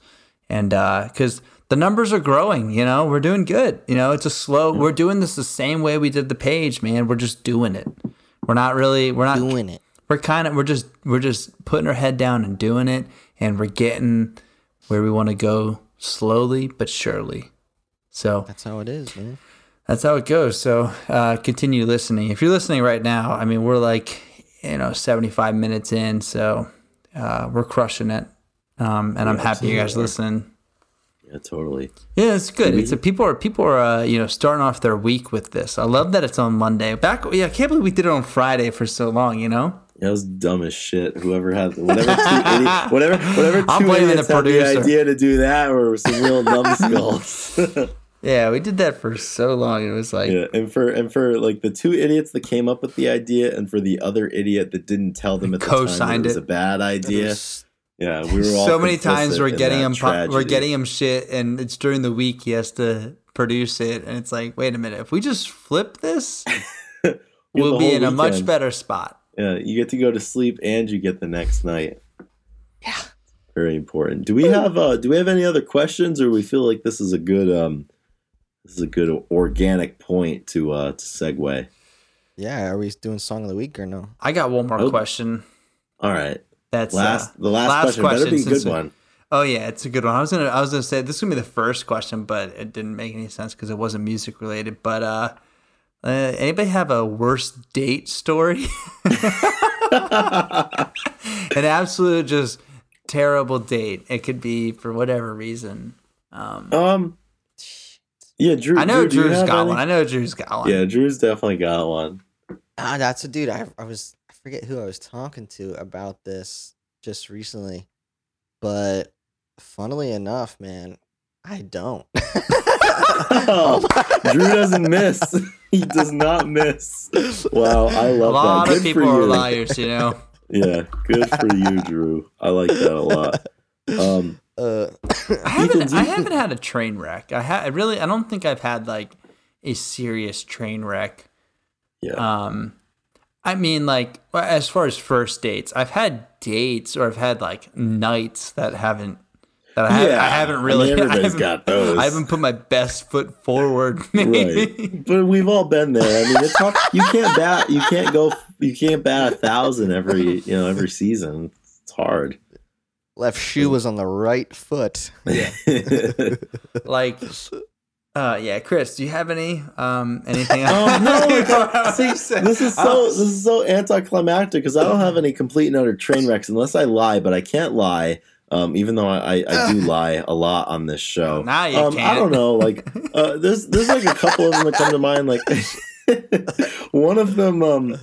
and uh, because the numbers are growing. You know, we're doing good. You know, it's a slow. We're doing this the same way we did the page, man. We're just doing it. We're not really. We're not Doing it. We're kind of we're just we're just putting our head down and doing it and we're getting where we want to go slowly but surely so That's how it is, man. that's how it goes so uh, continue listening if you're listening right now i mean we're like you know 75 minutes in so uh, we're crushing it um, and i'm happy you guys absolutely. listening Yeah, totally. yeah, it's good. It's a, people are people are uh, you know starting off their week with this. I love that it's on Monday. Back, yeah, I can't believe we did it on Friday for so long. You know, That was dumb as shit. Whoever had whatever two idiot, whatever whatever 2 I'm blaming the had the idea to do that were some real numbskulls. yeah, we did that for so long. It was like yeah, and for and for like the two idiots that came up with the idea, and for the other idiot that didn't tell them at the time it was it. a bad idea. It's- Yeah, we were all so many times we're getting him pu- we're getting him shit and it's during the week he has to produce it and it's like wait a minute if we just flip this we'll be in whole a much better spot Yeah, you get to go to sleep and you get the next night. Yeah. Very important. Do we have uh do we have any other questions or we feel like this is a good um this is a good organic point to uh to segue. yeah, are we doing song of the week or no? i got one more Oh. question All right. that's Last uh, the last, question, better be a since good we- one. oh yeah it's a good one i was gonna i was gonna say this is gonna be the first question but it didn't make any sense because it wasn't music related but uh uh, anybody have a worst date story? An absolute just terrible date. It could be for whatever reason. Um, Um Yeah, Drew. I know Drew, do you got any? one. I know Drew's got one. Yeah, Drew's definitely got one. Ah, that's a dude. I I was I forget who I was talking to about this just recently, but funnily enough, man, I don't. Oh, Drew doesn't miss. he does not miss. Wow, I love that. A lot that. of Good people are liars, you know. Yeah, good for you, Drew. I like that a lot. Um, Uh, I haven't, do I haven't had a train wreck. I ha- I really, I don't think I've had like a serious train wreck. yeah. Um, I mean, like as far as first dates, I've had dates or I've had like nights that haven't that I, Yeah, I haven't I mean, really. everybody's haven't- got those. I haven't put my best foot forward. Maybe. right. But we've all been there. I mean, it's hard. You can't bat. You can't go. You can't bat a thousand every. You know, every season. It's hard. left shoe was on the right foot. Yeah. like, uh, yeah, Chris, do you have any um anything? Oh no! else? See, this is so this is so anticlimactic because I don't have any complete and utter train wrecks unless I lie, but I can't lie. Um, even though I, I, do lie a lot on this show. Now you um, I don't know. Like, uh, there's there's like a couple of them that come to mind. Like, one of them. Um,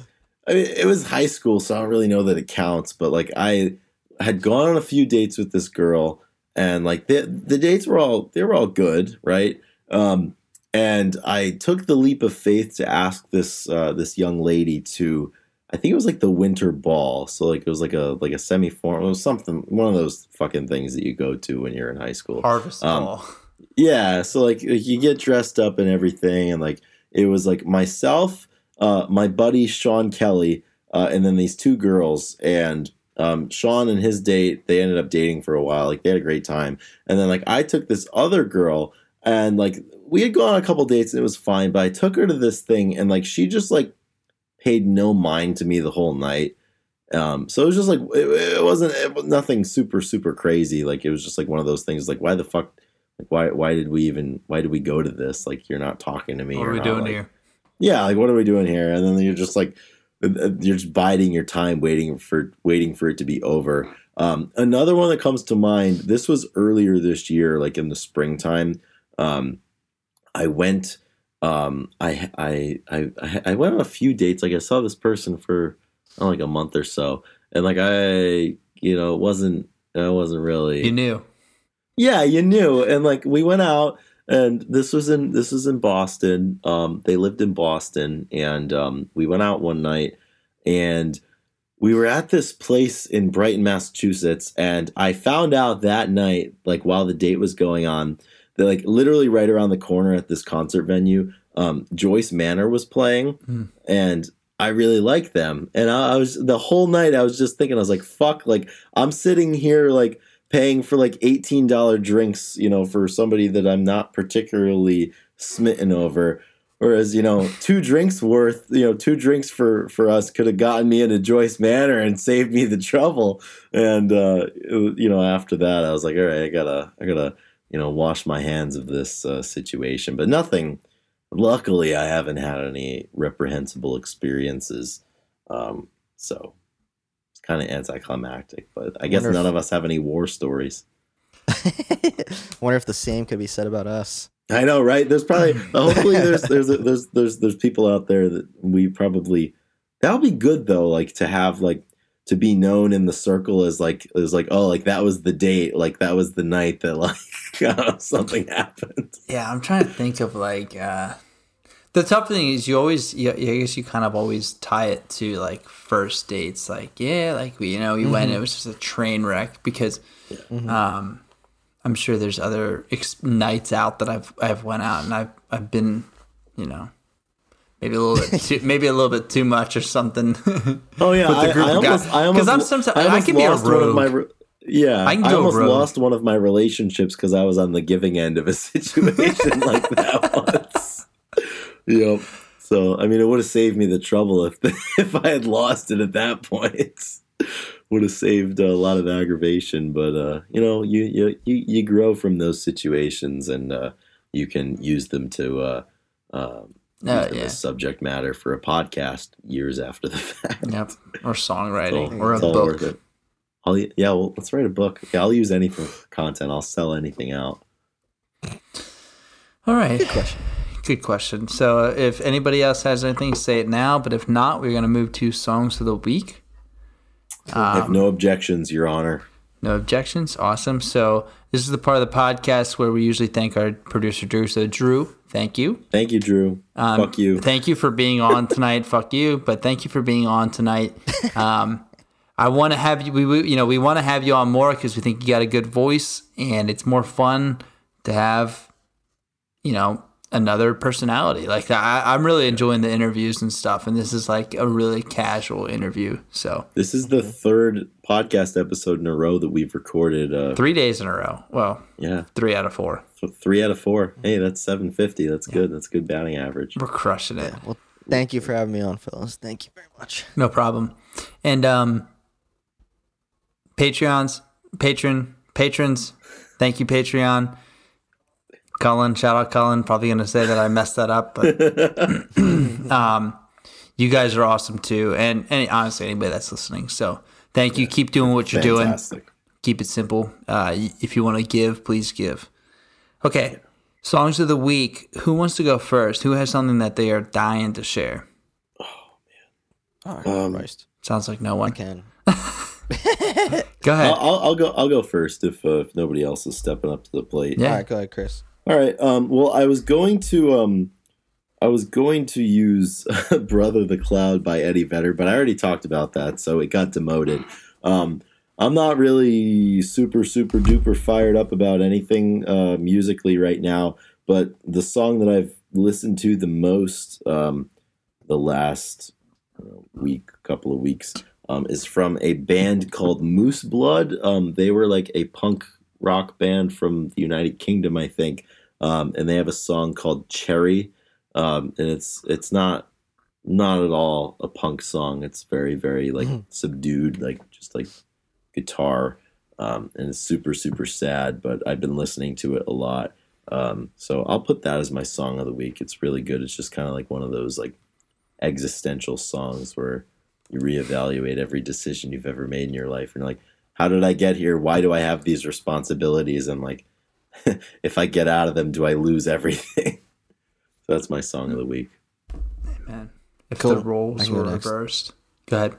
I mean, it was high school, so I don't really know that it counts. But like, I had gone on a few dates with this girl, and like the the dates were all they were all good, right? Um, and I took the leap of faith to ask this uh, this young lady to. I think it was like the winter ball, so like it was like a like a semi formal, it was something one of those fucking things that you go to when you're in high school. Harvest Um, ball. Yeah, so like, like you get dressed up and everything, and like it was like myself, uh, my buddy Sean Kelly, uh, and then these two girls, and um, Sean and his date, they ended up dating for a while. Like they had a great time, and then like I took this other girl, and like we had gone on a couple dates and it was fine, but I took her to this thing, and like she just like paid no mind to me the whole night. Um, so it was just like it, it wasn't it was nothing super super crazy. Like it was just like one of those things. Like why the fuck like why why did we even why did we go to this? Like you're not talking to me. What are we not, doing like- here? Yeah, like what are we doing here? And then you're just like you're just biding your time, waiting for waiting for it to be over. Um, another one that comes to mind. This was earlier this year, like in the springtime. Um, I went. Um, I, I I I went on a few dates. Like I saw this person for oh, like a month or so, and like I, you know, it wasn't. I wasn't really. You knew. Yeah, you knew, and like we went out, and this was in this was in Boston. Um, they lived in Boston, and um, we went out one night, and we were at this place in Brighton, Massachusetts, and I found out that night, like while the date was going on, like literally right around the corner at this concert venue, um, Joyce Manor was playing, Mm. and I really liked them. And I, I was the whole night I was just thinking, I was like, fuck, like I'm sitting here like paying for like eighteen dollar drinks, you know, for somebody that I'm not particularly smitten over. Whereas, you know, two drinks worth, you know, two drinks for for us could have gotten me into Joyce Manor and saved me the trouble. And uh, it- you know, after that, I was like, all right, I gotta, I gotta, you know, wash my hands of this uh, situation. But nothing. Luckily, I haven't had any reprehensible experiences. Um, so it's kind of anticlimactic. But I guess Wonder if- none of us have any war stories. Wonder if the same could be said about us. I know, right? There's probably hopefully there's there's there's there's there's people out there that we probably that'll be good though, like to have like to be known in the circle as like as like oh like that was the date, like that was the night that like know, something happened. Yeah, I'm trying to think of like uh the tough thing is you always you, I guess you kind of always tie it to like first dates like yeah like we you know we went it was just a train wreck because um I'm sure there's other ex- nights out that I've I've went out and I've I've been you know maybe a little bit too, maybe a little bit too much or something Oh yeah, With the I, group I of almost guys. I 'Cause almost I'm sometimes- I almost can be a lost one of my rogue. yeah, I can I almost rogue. lost one of my relationships because I was on the giving end of a situation like that once. Yep. So I mean, it would have saved me the trouble if if I had lost it at that point. would have saved a lot of aggravation. But uh, you know, you you you, you grow from those situations, and uh, you can use them to. Uh, uh, use them yeah. as subject matter for a podcast years after the fact. yep or songwriting So, or a all book. I'll, yeah, well, let's write a book. Yeah, I'll use anything for content. I'll sell anything out. all right Good question. Good question. So, uh, if anybody else has anything, say it now. But if not, we're going to move to songs of the week. I have Um, no objections, Your Honor. No objections. Awesome. So, this is the part of the podcast where we usually thank our producer, Drew. So, Drew, thank you. Thank you, Drew. Um, Fuck you. Thank you for being on tonight. Fuck you. But thank you for being on tonight. Um, I want to have you. We, we you know we want to have you on more because we think you got a good voice and it's more fun to have, you know, another personality. Like I, I'm really enjoying the interviews and stuff, and this is like a really casual interview. So This is the third podcast episode in a row that we've recorded. Uh, three days in a row. Well, yeah, three out of four. th- three out of four. Hey, that's 750. That's good. That's good batting average. We're crushing it. Well, thank you for having me on, fellas. Thank you very much. No problem. And um Patreons, patron, patrons, thank you, Patreon. Cullen, shout out Cullen. Probably gonna say that I messed that up, but um you guys are awesome too. And, and honestly anybody that's listening. So thank you. Keep doing what you're doing. Keep it simple. Uh if you want to give, please give. Okay. Songs of the week. Who wants to go first? Who has something that they are dying to share? Oh, man, oh, um, Christ. Sounds like no I one. can. Go ahead. I'll, I'll, I'll go. I'll go first if uh, if nobody else is stepping up to the plate. Yeah. All right, go ahead, Chris. All right. Um, well, I was going to um, I was going to use "Brother the Cloud" by Eddie Vedder, but I already talked about that, so it got demoted. Um, I'm not really super super duper fired up about anything uh, musically right now, but the song that I've listened to the most um, the last week, couple of weeks, um, is from a band called Moose Blood. Um, they were like a punk rock band from the United Kingdom, I think, um, and they have a song called Cherry, um, and it's it's not not at all a punk song. It's very very like Mhm. subdued, like just like guitar, um, and it's super super sad. But I've been listening to it a lot. Um, so I'll put that as my song of the week. It's really good. It's just kind of like one of those like existential songs where you reevaluate every decision you've ever made in your life and you're like, how did I get here? Why do I have these responsibilities? And like, if I get out of them, do I lose everything? so that's my song of the week. Man, if Cool. the I roles were next. reversed. Go ahead.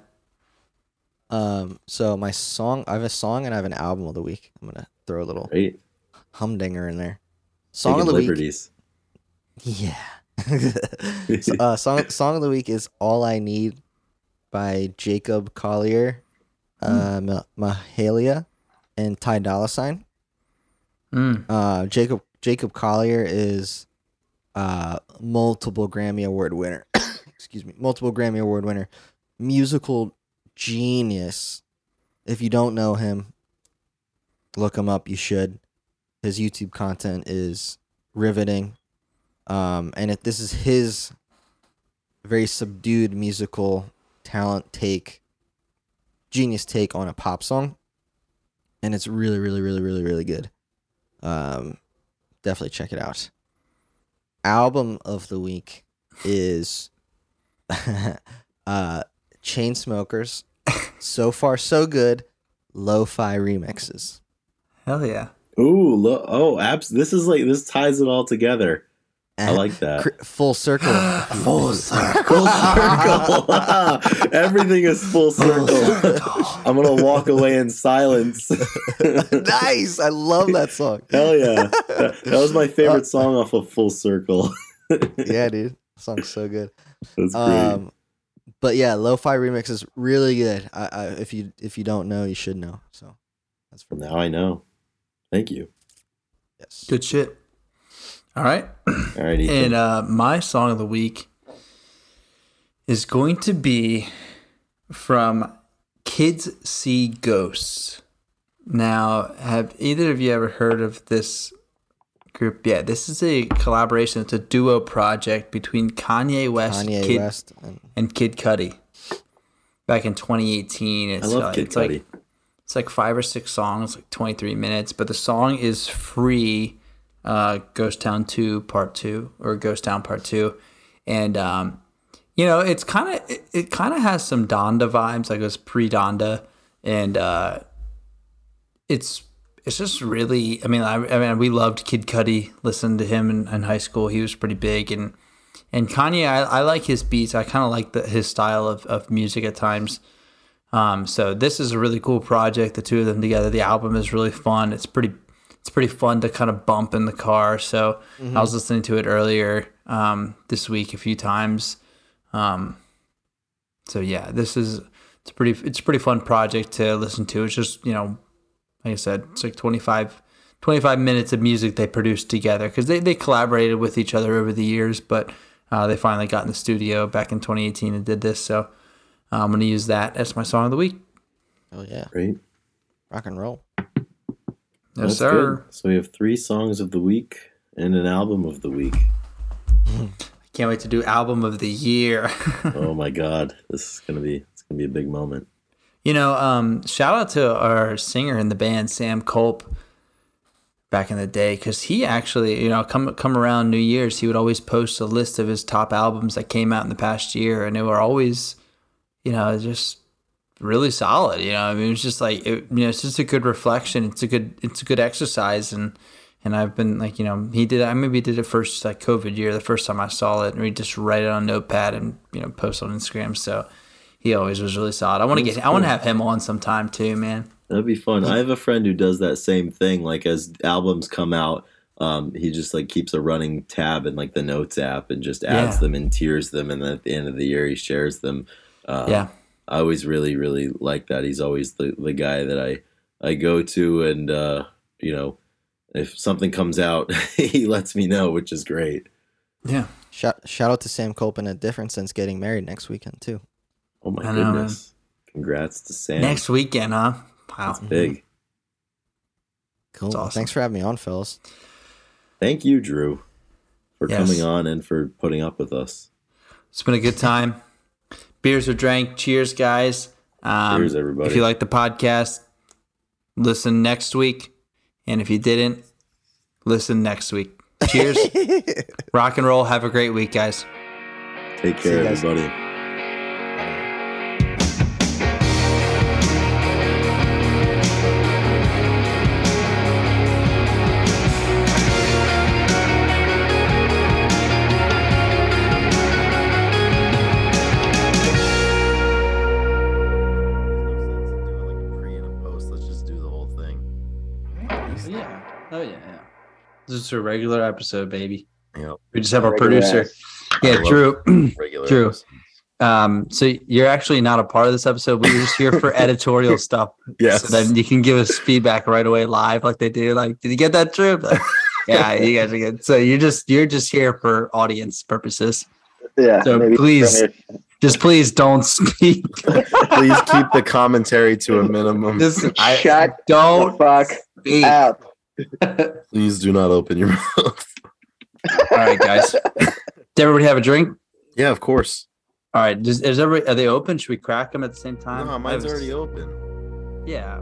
Um, so my song, I have a song and I have an album of the week. I'm gonna throw a little Right? humdinger in there. Song Taking of the week. liberties. Yeah. So, uh, song song of the week is "All I Need" by Jacob Collier, uh, Ma- Mahalia, and Ty Dolla Sign. Mm. Uh, Jacob Jacob Collier is uh, multiple Grammy Award winner. Excuse me, multiple Grammy Award winner, musical genius. If you don't know him, look him up. You should. His YouTube content is riveting, um, and it, this is his very subdued musical talent take, genius take on a pop song, and it's really, really, really, really, really good. Um, definitely check it out. Album of the week is uh Chainsmokers. so far so good. Lo-fi remixes. Hell yeah. Ooh, lo- oh, abs. This is like this ties it all together. I like that. Cr- full circle. Full Full circle. Everything is full circle. I'm gonna walk away in silence. nice. I love that song. Hell yeah! That, that was my favorite song off of Full Circle. Yeah, dude. That Song's so good. That's great. Um but yeah, lo-fi remix is really good. I, I if you if you don't know, you should know. So that's from now I know. Thank you. yes. Good shit. All right. All right, Ethan. And uh, my song of the week is going to be from Kids See Ghosts. Now, have either of you ever heard of this group? Yeah, this is a collaboration. It's a duo project between Kanye West, Kanye Kid, West and and Kid Cudi. Back in 2018, I it's love like, Kid it's like it's like five or six songs, like 23 minutes, but the song is free. Uh, Ghost Town 2 Part 2 or Ghost Town Part 2. And, um, you know, it's kind of, it, it kind of has some Donda vibes, like it was pre Donda. And, uh, it's, it's just really, I mean, I, I mean, we loved Kid Cudi, listened to him in, in high school. He was pretty big. And, and Kanye, I, I like his beats. I kind of like the, his style of, of music at times. Um, so this is a really cool project. The two of them together. The album is really fun. It's pretty. It's pretty fun to kind of bump in the car. So I was listening to it earlier um, this week a few times. Um, so yeah, this is it's pretty it's a pretty fun project to listen to. It's just you know, like I said, it's like 25, 25 minutes of music they produced together because they they collaborated with each other over the years, but uh, they finally got in the studio back in 2018 and did this. So uh, I'm gonna use that as my song of the week. Oh yeah. Great. Rock and roll. Yes, That's sir. good. So we have three songs of the week and an album of the week. I Can't wait to do album of the year. Oh my god, this is gonna be it's gonna be a big moment. you know, um, shout out to our singer in the band, Sam Culp, back in the day, because he actually, you know, come come around New Year's, he would always post a list of his top albums that came out in the past year, and they were always, you know, just really solid. You know, I mean, it's just like, it, you know, it's just a good reflection. It's a good, it's a good exercise, and and I've been like, you know, he did. I maybe did it first like COVID year, the first time I saw it, and we just write it on Notepad and you know post on Instagram. So he always was really solid. I want to get, I want to have him on sometime too, man. That'd be fun. I have a friend who does that same thing. Like as albums come out, um, he just like keeps a running tab in like the notes app and just adds Yeah. them and tiers them, and then at the end of the year he shares them. Uh, Yeah, I always really really like that. He's always the the guy that I I go to, and uh, you know, if something comes out, he lets me know, which is great. yeah. Shout shout out to Sam Cope in a different sense getting married next weekend too. Oh my I know, goodness! Congrats to Sam. Next weekend, huh? Wow. That's big. Cool. That's awesome. Thanks for having me on, fellas. Thank you, Drew, for Yes. coming on and for putting up with us. It's been a good time. Beers are drank. Cheers, guys. Um, Cheers, everybody. If you like the podcast, listen next week. And if you didn't, listen next week. Cheers. Rock and roll. Have a great week, guys. Take See you care, guys. everybody. This is a regular episode, baby. Yep. We just have our Regular producer. ass. Yeah, I Drew. Regular. True. episodes. Um, so you're actually not a part of this episode. We are just here for editorial stuff. Yes. So then you can give us feedback right away live, like they do. Like, did you get that, Drew? Like, yeah, you guys are good. So you're just you're just here for audience purposes. Yeah. So please- Just please don't speak. Please keep the commentary to a minimum. Just I Shut don't fuck speak. up. Please do not open your mouth. All right, guys. Did everybody have a drink? Yeah, of course. All right. Does, is everybody are they open? Should we crack them at the same time? No, mine's have- already open. Yeah.